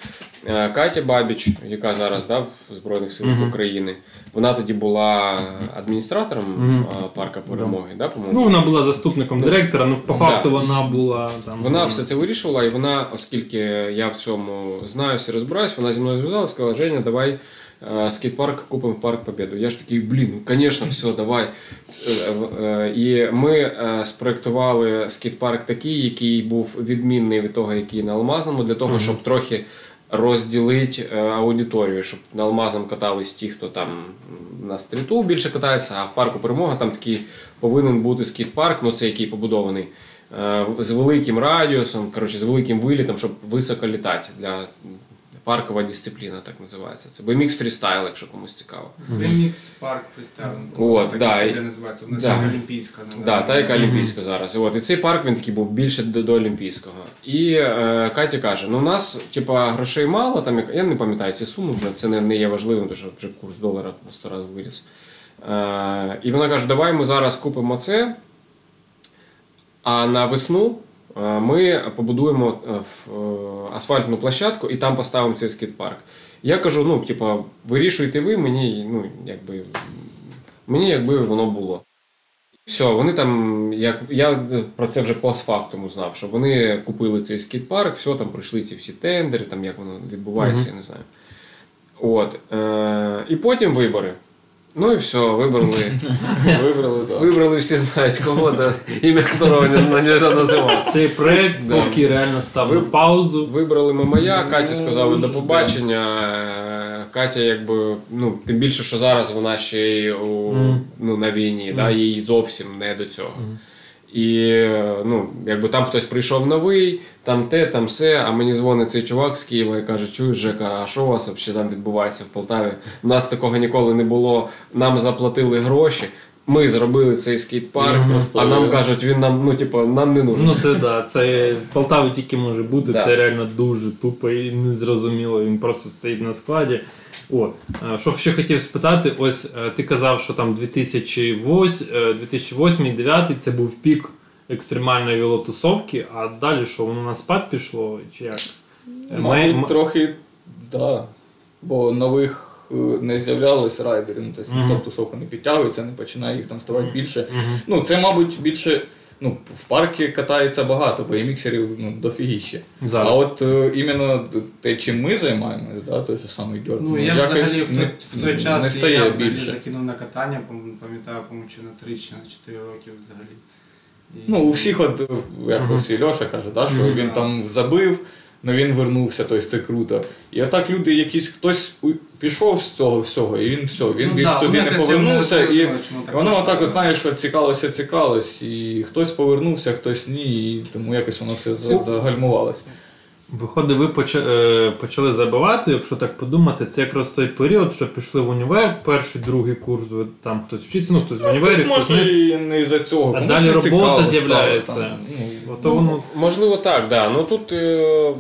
[SPEAKER 3] Е, Катя Бабіч, яка зараз да, в Збройних силах України, вона тоді була адміністратором е, парка перемоги, да, по-моєму.
[SPEAKER 1] Ну, вона була заступником директора, ну по
[SPEAKER 3] Да.
[SPEAKER 1] факту вона була там.
[SPEAKER 3] Вона все це вирішувала, і вона, оскільки я в цьому знаюся і розбираюсь, вона зі мною зв'язалася, сказала, Женя, давай е, скейт-парк купимо в парк Побєду. Я ж такий, блін, ну звісно, все, давай. І ми спроектували скейт-парк такий, який був відмінний від того, який на Алмазному, для того, щоб трохи розділити е, аудиторію, щоб на алмазом катались ті, хто там на стріту більше катається, а в парку Перемога там такий повинен бути скіт-парк, ну це який побудований е, з великим радіусом, коротше, з великим вилітом, щоб високо літати для паркова дисципліна, так називається. Це BMX фрістайл, якщо комусь цікаво.
[SPEAKER 4] Remix парк фрістайл.
[SPEAKER 3] От,
[SPEAKER 4] так
[SPEAKER 3] да, і-
[SPEAKER 4] називається. Вона
[SPEAKER 3] да.
[SPEAKER 4] олімпійська. не
[SPEAKER 3] Да, та яка олімпійська зараз. От, і цей парк він такий був більше до, до олімпійського. І е, Катя каже: ну у нас, типа, грошей мало, там я не пам'ятаю ці суми, вже це не, не є важливим, тому що вже курс долара на 100 разів виріс. Е, і вона каже: давай ми зараз купимо це. А на весну ми побудуємо е, е, асфальтну площадку і там поставимо цей скейт-парк. Я кажу: ну, типа, вирішуйте ви, мені, ну, якби, мені якби воно було. Все, вони там, як я про це вже постфактум узнав, що вони купили цей скейт-парк, все, там пройшли ці всі тендери, там як воно відбувається, я не знаю. От, е, і потім вибори. Ну і все, вибрали.
[SPEAKER 2] Вибрали, так.
[SPEAKER 3] Вибрали всі знають кого, да, ім'я которого не можна називати.
[SPEAKER 1] Цей проект поки реально став на паузу.
[SPEAKER 3] Вибрали Мамая, Каті сказали до побачення. Катя, якби, ну, тим більше, що зараз вона ще й у, ну, на війні, да, їй зовсім не до цього. І ну, якби там хтось прийшов новий, там те, там все, а мені дзвонить цей чувак з Києва і каже, чуєш, Жека, а що у вас взагалі там відбувається в Полтаві? У нас такого ніколи не було. Нам заплатили гроші. Ми зробили цей скейт-парк, а нам кажуть, він нам, ну, типу, нам не нужен.
[SPEAKER 1] Ну це да, це Полтави тільки може бути,
[SPEAKER 3] Да.
[SPEAKER 1] це реально дуже тупо і незрозуміло. Він просто стоїть на складі. Е, Що ще хотів спитати, ось е, ти казав, що там 2008-2009 це був пік екстремальної велотусовки, а далі що, воно на спад пішло? Чи як? Е,
[SPEAKER 2] Мабуть, трохи, да. Бо нових е, не з'являлось райдерів, ну, тобто ніхто в тусовку не підтягується, не починає їх там ставати більше. Ну, це, мабуть, більше. Ну, в паркі катається багато, бо і міксерів ну, дофігіще.
[SPEAKER 1] Зараз.
[SPEAKER 2] А от е, іменно те, чим ми займаємося, да, той же самий дьорт,
[SPEAKER 4] Ну, я взагалі в той, в той
[SPEAKER 2] не
[SPEAKER 4] час
[SPEAKER 2] стає
[SPEAKER 4] я взагалі
[SPEAKER 2] більше.
[SPEAKER 4] закинув на катання, пам- пам'ятаю, по-моєму, чи на 3 чи на 4 роки взагалі. І-
[SPEAKER 2] Ну, у всіх, от е, якось і Льоша каже, да, що він там забив, але він вернувся, тобто це круто. І отак люди, якісь хтось пішов з цього всього, і він все, він
[SPEAKER 4] Ну
[SPEAKER 2] більш
[SPEAKER 4] да,
[SPEAKER 2] туди не повернувся. І
[SPEAKER 4] так
[SPEAKER 2] воно отак, от знаєш, що цікалося, цікалось, і хтось повернувся, хтось ні, і тому якось воно все за- загальмувалося.
[SPEAKER 1] Виходить, ви е, почали забивати, якщо так подумати, це якраз той період, що пішли в універ, перший, другий курс, там хтось вчиться, ну хтось в універі, хтось
[SPEAKER 2] Може,
[SPEAKER 1] не.
[SPEAKER 2] і не за цього.
[SPEAKER 1] А далі робота з'являється.
[SPEAKER 2] стало, там, ну,
[SPEAKER 1] Ото воно
[SPEAKER 3] Можливо, так, да. Ну тут е,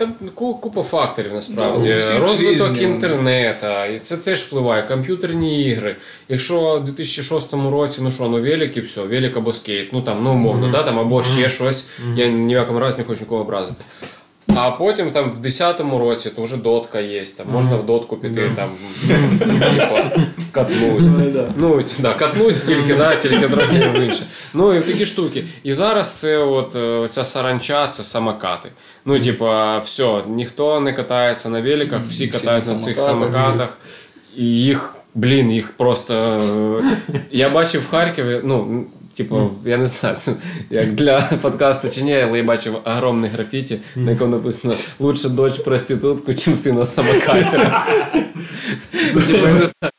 [SPEAKER 3] там купа факторів насправді.
[SPEAKER 2] Да,
[SPEAKER 3] Розвиток
[SPEAKER 2] різні.
[SPEAKER 3] інтернету, і це теж впливає. Комп'ютерні ігри. Якщо в 2006 році, ну що, ну велик і все, велик або скейт, ну там, ну умовно, да, там, або ще щось, я ні в якому разі не хочу нікого образити. А потім там в 10-му році то вже дотка є, там можна в дотку піти, там типу, катнуть. Ну, да, катнуть тільки, да, тільки трохи в інше. Ну і такі штуки. І зараз це от е, ця саранча, це самокати. Ну, типа, все, ніхто не катається на великах, всі катаються
[SPEAKER 2] на
[SPEAKER 3] цих
[SPEAKER 2] самокатах.
[SPEAKER 3] самокатах. І їх, блін, їх просто. е, Я бачив в Харкові, ну. Типу, я не знаю, як для подкасту чи ні, але я бачив огромне графіті, на якому написано лучше дочь проститутку, чим сина самокатера. Ну, типу, я не знаю.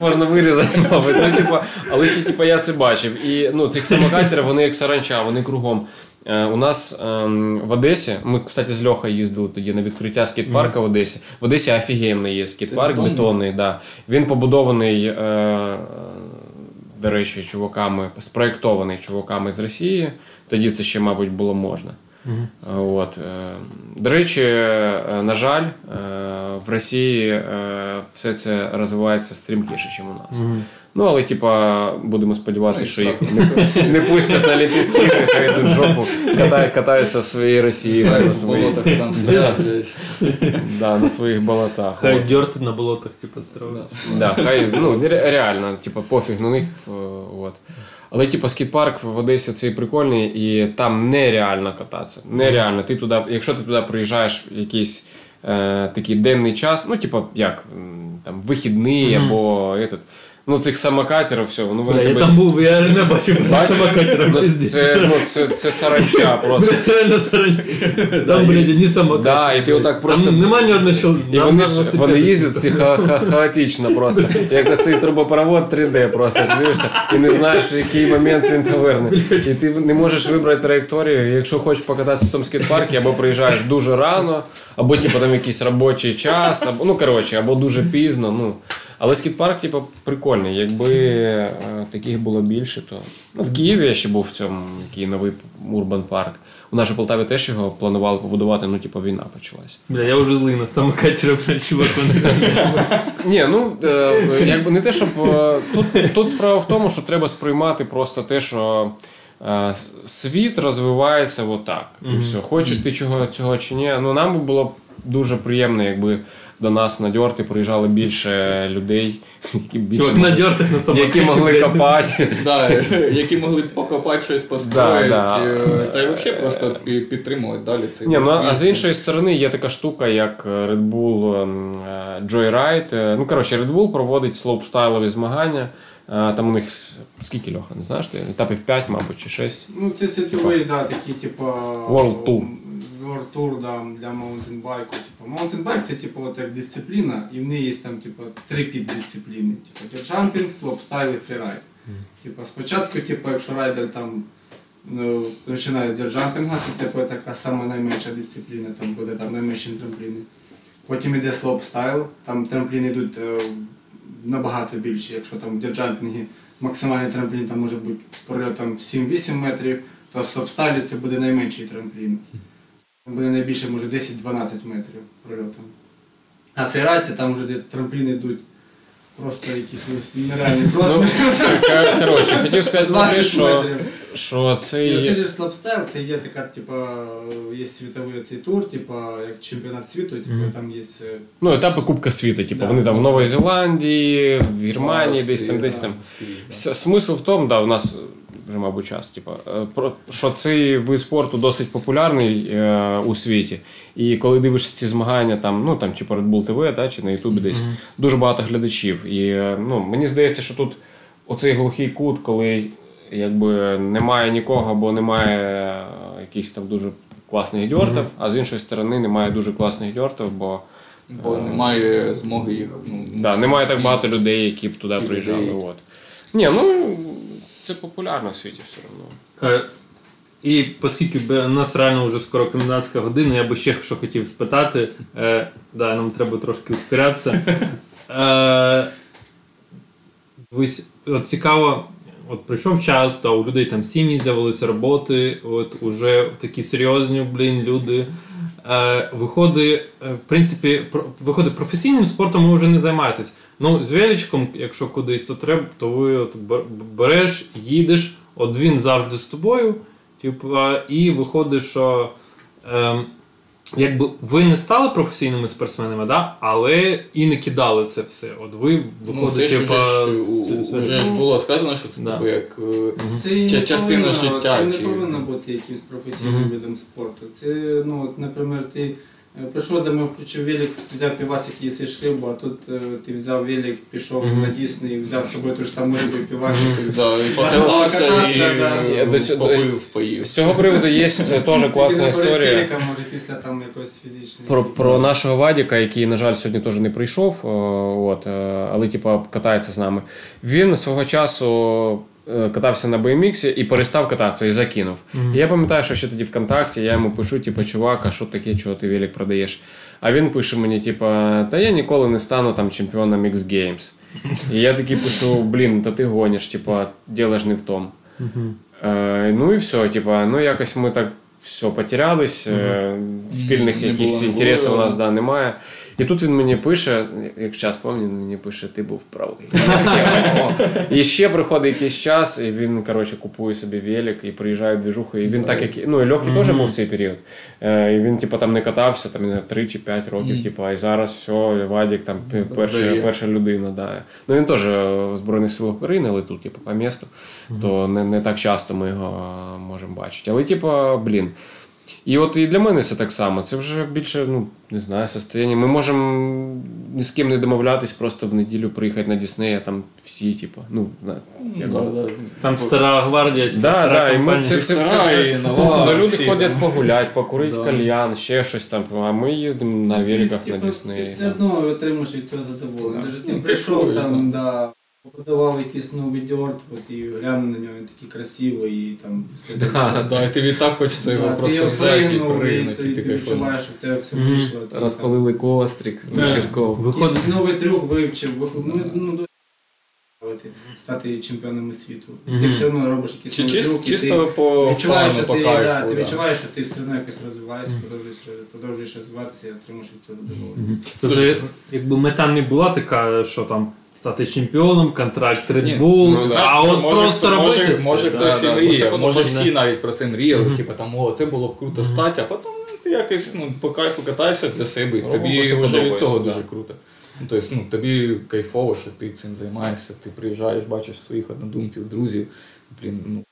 [SPEAKER 3] Можна вирізати, мабуть. Ну, типу, але ті, типу, я це бачив. І ну, цих самокатерів, вони як саранча, вони кругом. Е, у нас ем, в Одесі, ми, кстати, з Льохою їздили тоді на відкриття скейт-парка в Одесі. В Одесі офігенний є скейт-парк,
[SPEAKER 2] бетонний?
[SPEAKER 3] да. Він побудований, е, е, до речі, чуваками, спроєктований чуваками з Росії. Тоді це ще, мабуть, було можна. Угу. От. е, До речі, е, на жаль, в Росії все це розвивається стрімкіше, ніж у нас. Ну, але, типа, будемо сподіватися, що їх не, не пустять на Олімпійські ігри, хай йдуть в жопу, катає, катаються в своїй Росії, да, на, своїх,
[SPEAKER 2] болотах там блядь.
[SPEAKER 3] да, на своїх болотах.
[SPEAKER 1] хай
[SPEAKER 3] От.
[SPEAKER 1] дьорти на болотах, типу, строїть.
[SPEAKER 3] Да, хай, ну, реально, типу, пофіг на них. е, От. Але, типу, скейт-парк в Одесі цей прикольний, і там нереально кататися. Нереально. Ти туди, якщо ти туди приїжджаєш в якийсь е, такий денний час, ну, типу, як там, вихідний або этот, ну, цих самокатерів, все, ну, вони
[SPEAKER 1] Бля, я там був, я реально бачив самокатером
[SPEAKER 3] Ну, це, ну, це, це саранча просто.
[SPEAKER 1] Реально саранча. Там, блядь, одні самокати.
[SPEAKER 3] Да, і ти отак просто-
[SPEAKER 1] Там нема ні одного чоловіка.
[SPEAKER 3] І вони ж вони їздять всі ха- ха- хаотично просто. Як оцей трубопровод 3D просто. Ти дивишся і не знаєш, в який момент він поверне. І ти не можеш вибрати траєкторію. Якщо хочеш покататися в тому скейт-парку, або приїжджаєш дуже рано, або типу, там якийсь робочий час, або ну коротше, або дуже пізно. Ну. Але скейт-парк, типу, прикольний. Якби е, таких було більше, то. Ну, в Києві я ще був в цьому який новий урбан парк. У нас же Полтаві теж його планували побудувати, ну, типу, війна почалась.
[SPEAKER 1] Бля, я вже злий на самокатера, блядь, чувак.
[SPEAKER 3] Ні, ну е, якби не те, щоб е, тут, тут справа в тому, що треба сприймати просто те, що світ розвивається отак. І все. Хочеш ти чого цього чи ні. Ну нам би було дуже приємно, якби до нас на дьорти приїжджало більше людей, які більше
[SPEAKER 1] Чувак на дьортах на самокаті.
[SPEAKER 3] які могли копати.
[SPEAKER 2] Да, які могли б покопати щось построїти,
[SPEAKER 3] Да, да.
[SPEAKER 2] е, та й взагалі просто пі- підтримувати далі цей
[SPEAKER 3] Ні, ну, а з іншої сторони є така штука, як Red Bull ем, е, Joyride. Е, Ну, коротше, Red Bull проводить слоупстайлові змагання. Там у них скільки льоха, не знаєш? ти? Етапів 5, мабуть, чи 6.
[SPEAKER 4] Ну, це світовий, да, такі, типа.
[SPEAKER 3] World Tour.
[SPEAKER 4] World Tour, да, для маунтинбайку. Типу, маунтинбайк це типу от як дисципліна, і в неї є там типу, три піддисципліни. Типу, джампінг, слопстайл і фрірайд. Типу, спочатку, типу, якщо райдер там ну, починає від джампінга, це типу, така сама найменша дисципліна, там буде там найменші трампліни. Потім йде слопстайл, там трампліни йдуть е, набагато більше. Якщо там в джампінгі максимальний трамплін там може бути прольотом 7-8 метрів, то в слопстайлі це буде найменший трамплін. Буде найбільше, може 10-12 метрів прольотом. А фрірайд це там вже де трампліни йдуть просто якихось нереальні просто.
[SPEAKER 3] Кор- Коротше, хотів сказати, що, що
[SPEAKER 4] І
[SPEAKER 3] цей.
[SPEAKER 4] оцей же слопстайл, це є така, типа, є світовий цей тур, типа, як чемпіонат світу, типа, там є. е,
[SPEAKER 3] Ну, етапи Кубка світу, типу,
[SPEAKER 4] Да.
[SPEAKER 3] вони там в Новій Зеландії, в Германії, десь там, десь там. Смисл в тому, да, у нас вже, мабуть, час, типу, е, про що цей вид спорту досить популярний е, у світі. І коли дивишся ці змагання, там, ну там чи по Red Bull TV, та, чи на Ютубі десь дуже багато глядачів. І е, ну, мені здається, що тут оцей глухий кут, коли якби немає нікого, бо немає якихось там дуже класних дьортів, а з іншої сторони немає дуже класних дьортів, бо
[SPEAKER 2] Бо немає змоги їх. Ну,
[SPEAKER 3] Да, немає так багато людей, які б туди приїжджали.
[SPEAKER 2] людей.
[SPEAKER 3] От. Ні, ну це популярно в світі все одно.
[SPEAKER 1] Е, І оскільки у нас реально вже скоро комендантська година, я би ще що хотів спитати. Е, да, нам треба трошки ускорятися. Е, дивись, от цікаво, от прийшов час, та у людей там сім'ї з'явилися роботи, от уже такі серйозні, блін, люди. Е, виходить, е, в принципі, про, виходить, професійним спортом ви вже не займаєтесь. Ну, з величком, якщо кудись, то треба, то ви от береш, їдеш, от він завжди з тобою. Типу, і виходить, що ем, якби ви не стали професійними спортсменами, да? але і не кидали це все. От ви
[SPEAKER 2] Ну,
[SPEAKER 1] виходить,
[SPEAKER 2] це
[SPEAKER 1] типу,
[SPEAKER 2] вже, ж,
[SPEAKER 1] з-
[SPEAKER 2] у-
[SPEAKER 1] з-
[SPEAKER 2] вже ж було сказано, що це
[SPEAKER 1] Да.
[SPEAKER 2] типу як е,
[SPEAKER 4] Це
[SPEAKER 2] Ча- частина
[SPEAKER 4] повинно,
[SPEAKER 2] життя,
[SPEAKER 4] Це не
[SPEAKER 2] чи-
[SPEAKER 4] повинно бути якимось професійним
[SPEAKER 1] Мгм.
[SPEAKER 4] видом спорту. Це, ну, от, наприклад, ти е, прийшов до мене, включив велик, взяв півасик, їси шлюбу, а тут е, ти взяв велик, пішов на Дісний, взяв з собою ту ж саму рибу і півасик.
[SPEAKER 2] і покатався і попив, поїв.
[SPEAKER 3] З цього приводу є теж класна історія.
[SPEAKER 4] Може після там якоїсь фізичної.
[SPEAKER 3] Про, нашого Вадіка, який, на жаль, сьогодні теж не прийшов, от, е, але типу, катається з нами. Він свого часу катався на BMX і перестав кататися і закинув. І я пам'ятаю, що ще тоді ВКонтакті я йому пишу, типу, чувак, а що таке, чого ти велик продаєш? А він пише мені, типу, та я ніколи не стану там чемпіоном X Games. І я такий пишу, блін, та ти гониш, типу, діло ж не в тому. Е, ну і все, типа, ну якось ми так все потерялись, е, спільних якихось інтересів у нас да, немає. І тут він мені пише, як зараз пам'ятаю, він мені пише, ти був правий. І ще приходить якийсь час, і він коротше, купує собі велик і приїжджає в двіжуху. І він так, як ну і Льохи теж був в цей період. Е, І він, типу, там не катався там, не 3 чи 5 років, типу, а і зараз все, Вадік там перша, перша людина. Да. Ну він теж в Збройних силах України, але тут, типу, по місту, то не, не так часто ми його можемо бачити. Але, типу, блін. І от і для мене це так само. Це вже більше, ну, не знаю, состояння. Ми можемо ні з ким не домовлятись, просто в неділю приїхати на Дісней, а там всі, типу, ну, на,
[SPEAKER 2] да.
[SPEAKER 1] Там стара гвардія, типу,
[SPEAKER 3] Да,
[SPEAKER 1] стара
[SPEAKER 3] да, і ми
[SPEAKER 1] компанія.
[SPEAKER 3] це, це, це,
[SPEAKER 2] Стара
[SPEAKER 3] вже, ну, люди ходять
[SPEAKER 2] там.
[SPEAKER 3] погуляти, покурити
[SPEAKER 2] Да.
[SPEAKER 3] кальян, ще щось там, а ми їздимо на великах на
[SPEAKER 4] Типу,
[SPEAKER 3] Дісней.
[SPEAKER 4] Ти все одно отримуєш від цього задоволення. Даже ти
[SPEAKER 2] Ну,
[SPEAKER 4] прийшов там, да, подавав якийсь новий дьорт, от, і глянув на нього, він такий красивий, і там все це.
[SPEAKER 2] Да, і тобі так хочеться його
[SPEAKER 4] Да, ти
[SPEAKER 2] просто
[SPEAKER 4] його
[SPEAKER 2] взяти і
[SPEAKER 4] прийняв, і ти, відчуваєш, що в тебе все
[SPEAKER 2] Мгм.
[SPEAKER 4] вийшло. ти
[SPEAKER 5] Розпалили кострик,
[SPEAKER 1] Да.
[SPEAKER 5] вечірков.
[SPEAKER 1] Виходить,
[SPEAKER 4] Якийсь новий трюк вивчив, виход- ну, ну, до- стати чемпіонами світу. І Ти
[SPEAKER 1] Мгм.
[SPEAKER 4] все одно робиш якісь
[SPEAKER 2] Чи
[SPEAKER 4] нові
[SPEAKER 2] чисто,
[SPEAKER 4] трюки,
[SPEAKER 2] чисто
[SPEAKER 4] ти
[SPEAKER 2] по
[SPEAKER 4] відчуваєш,
[SPEAKER 2] фану,
[SPEAKER 4] що
[SPEAKER 2] по
[SPEAKER 4] ти,
[SPEAKER 2] кайфу.
[SPEAKER 4] да, ти
[SPEAKER 2] да.
[SPEAKER 4] відчуваєш, що ти все одно якось розвиваєшся, продовжуєш, продовжуєш розвиватися і отримуєш від цього задоволення.
[SPEAKER 1] Тобто, якби мета не була така, що там стати чемпіоном, контракт Red Bull,
[SPEAKER 2] ну, знаєш,
[SPEAKER 1] а от
[SPEAKER 2] може,
[SPEAKER 1] просто
[SPEAKER 2] хто-
[SPEAKER 1] робити
[SPEAKER 2] може,
[SPEAKER 1] це.
[SPEAKER 2] може хтось
[SPEAKER 3] да,
[SPEAKER 2] і мріє, може всі навіть про це мріяли, типу там, о, це було б круто стати, а потім ти якось ну, по кайфу катаєшся для себе, і
[SPEAKER 3] Ну,
[SPEAKER 2] тобі вже від цього
[SPEAKER 3] да.
[SPEAKER 2] дуже круто. Ну, тобто, ну, тобі кайфово, що ти цим займаєшся, ти приїжджаєш, бачиш своїх однодумців, друзів, блін, ну,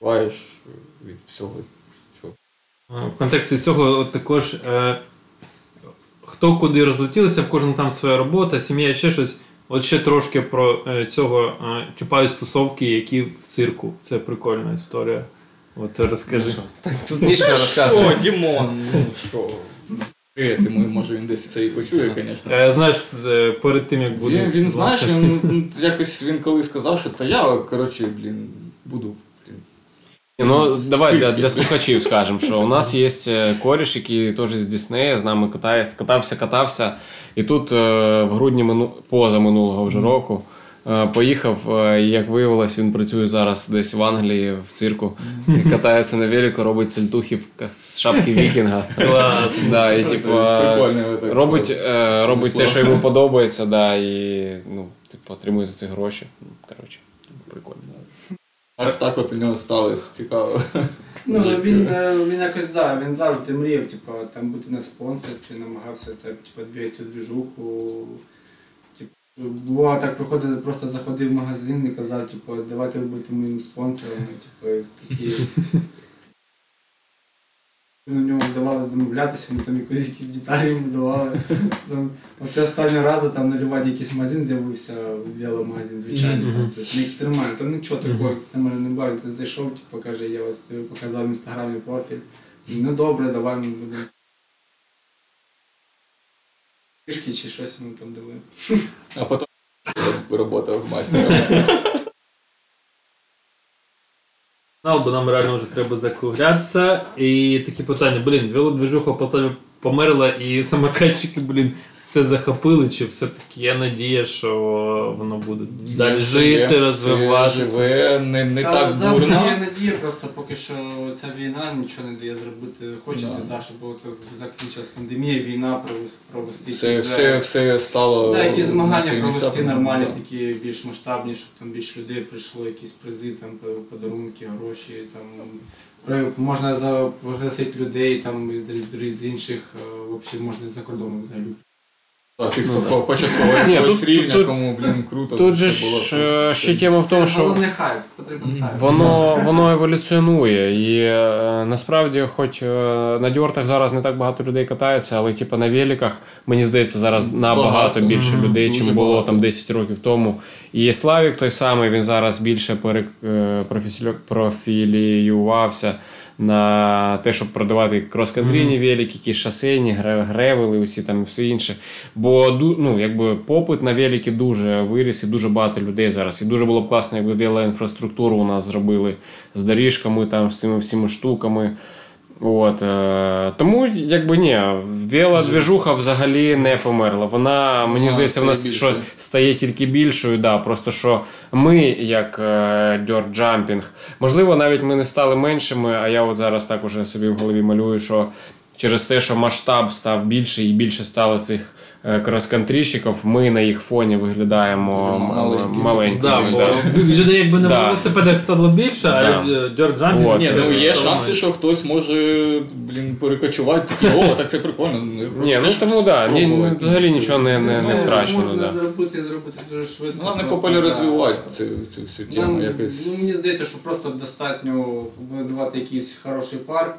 [SPEAKER 2] буваєш від всього. Що...
[SPEAKER 1] В контексті цього також е, хто куди розлетілися, в кожного там своя робота, сім'я, ще щось. От ще трошки про е, цього е, чіпаю стосовки, які в цирку. Це прикольна історія. От розкажи.
[SPEAKER 3] Ну що, Тут нічого розказувати.
[SPEAKER 2] О, Дімон, ну що? Привіт, йому, може він десь це і почує, звісно.
[SPEAKER 1] Е, знаєш, е, перед тим як буде.
[SPEAKER 2] Він, він знаєш, він якось він коли сказав, що та я, коротше, блін, буду.
[SPEAKER 3] Ну, давай для, для слухачів скажемо, що у нас є е, коріш, який теж з Діснея, з нами катає, катався, катався. І тут е, в грудні мину, поза минулого вже року е, поїхав, і як виявилось, він працює зараз десь в Англії в цирку. Катається на велику, робить сальтухи в ка- з шапки вікінга.
[SPEAKER 1] Клас.
[SPEAKER 3] Да, і, типу, робить, робить те, що йому подобається, да, і ну, типу, отримує за це гроші. Ну, Коротше.
[SPEAKER 2] А так от у нього сталося цікаво.
[SPEAKER 4] Ну, він, е, він якось да, він завжди мріяв, типу, там бути на спонсорстві, намагався так, типу, двигати цю движуху. Типу, бувало так приходив, просто заходив в магазин і казав, типу, давайте ви будете моїм спонсором. Типу, такі. На ньому вдавалося домовлятися, ми там якісь якісь деталі йому давали. Там, оце останнього разу там на Ліваді якийсь магазин з'явився, веломагазин, звичайний, там, тобто не екстремальний. Там нічого такого екстремального не було. Він зайшов, типу, каже, я ось тобі показав в інстаграмі профіль. Ну добре, давай ми будемо. Кишки чи щось ми там дали.
[SPEAKER 2] А потім робота в майстером.
[SPEAKER 1] Ну, бо нам реально вже треба закруглятися. І такі питання, блін, велодвижуха в Полтаві померла і самокатчики, блін, все захопили, чи все-таки є надія, що воно буде далі жити, розвиватися.
[SPEAKER 2] Живе, не, не
[SPEAKER 4] Та
[SPEAKER 2] так
[SPEAKER 4] завжди
[SPEAKER 2] бурно.
[SPEAKER 4] є надія, просто поки що ця війна нічого не дає зробити. Хочеться,
[SPEAKER 2] Да.
[SPEAKER 4] да. щоб от закінчилась пандемія, війна провести, провести
[SPEAKER 2] Все,
[SPEAKER 4] якісь,
[SPEAKER 2] все,
[SPEAKER 4] е,
[SPEAKER 2] все стало.
[SPEAKER 4] Да, якісь
[SPEAKER 2] на
[SPEAKER 4] змагання
[SPEAKER 2] свої
[SPEAKER 4] провести нормальні,
[SPEAKER 2] Да.
[SPEAKER 4] такі більш масштабні, щоб там більше людей прийшло, якісь призи, там по- подарунки, гроші. Там при- можна за- пригласити людей там із, з інших, е, взагалі можна за кордоном взагалі.
[SPEAKER 2] Так, тих, хто початково
[SPEAKER 3] Ні,
[SPEAKER 2] якогось
[SPEAKER 3] тут-
[SPEAKER 2] рівня,
[SPEAKER 3] тут-
[SPEAKER 2] кому, блін, круто.
[SPEAKER 3] Тут же ж е, ще тема в тому, що.
[SPEAKER 4] Головне хайп, потрібен хайп.
[SPEAKER 3] Воно, воно еволюціонує. І е, насправді, хоч е, на дьортах зараз не так багато людей катається, але типу, на великах, мені здається, зараз набагато
[SPEAKER 2] Багато.
[SPEAKER 3] більше людей, чим було там 10 років тому. І Славік той самий, він зараз більше пере, професілю- профіліювався на те, щоб продавати крос-кантрійні велики, якісь шосейні, гревели, усі там все інше. Бо ну, якби попит на велики дуже виріс і дуже багато людей зараз. І дуже було б класно, якби велоінфраструктуру у нас зробили з доріжками, там, з цими всіма штуками. От, е, тому, якби ні, велодвіжуха взагалі не померла. Вона, мені
[SPEAKER 2] а,
[SPEAKER 3] здається, в нас
[SPEAKER 2] стає
[SPEAKER 3] що стає тільки більшою. Да, просто що ми, як е, dirt jumping, можливо, навіть ми не стали меншими, а я от зараз так уже собі в голові малюю, що через те, що масштаб став більший і більше стало цих е, крос-кантрійщиків, ми на їх фоні виглядаємо
[SPEAKER 2] маленькими.
[SPEAKER 3] маленькими.
[SPEAKER 1] Да,
[SPEAKER 3] да.
[SPEAKER 1] людей якби на
[SPEAKER 3] Да.
[SPEAKER 1] велосипедах стало більше,
[SPEAKER 3] Да.
[SPEAKER 1] а dirt jumping...
[SPEAKER 3] От.
[SPEAKER 2] Ні, ну є шанси, що хтось може, блін, перекочувати. Такий, о, так це прикольно. ну,
[SPEAKER 3] Ні, ну тому да, ні, ні, взагалі нічого не, не, не втрачено.
[SPEAKER 4] Можна
[SPEAKER 3] Да.
[SPEAKER 4] зробити, зробити дуже швидко.
[SPEAKER 2] Ну, Головне популяризувати
[SPEAKER 4] да.
[SPEAKER 2] цю, цю всю
[SPEAKER 4] Ну,
[SPEAKER 2] тему. якось.
[SPEAKER 4] ну, мені здається, що просто достатньо побудувати якийсь хороший парк,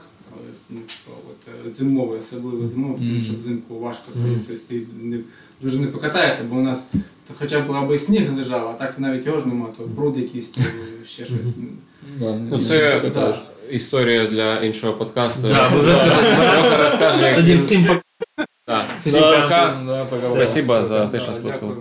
[SPEAKER 4] ну, от, е, зимовий, особливо зимовий, тому що взимку важко, тобто ти не, дуже не покатаєшся, бо у нас то хоча б аби сніг лежав, а так навіть його ж нема, то бруд якийсь, то ще щось.
[SPEAKER 2] Да,
[SPEAKER 3] Ну, це
[SPEAKER 2] покатаєш.
[SPEAKER 3] історія для іншого подкасту.
[SPEAKER 1] Да,
[SPEAKER 3] розкаже,
[SPEAKER 1] Тоді всім пока.
[SPEAKER 3] Да.
[SPEAKER 2] Да, да.
[SPEAKER 3] Спасибо за те,
[SPEAKER 4] Да,
[SPEAKER 3] що слухали.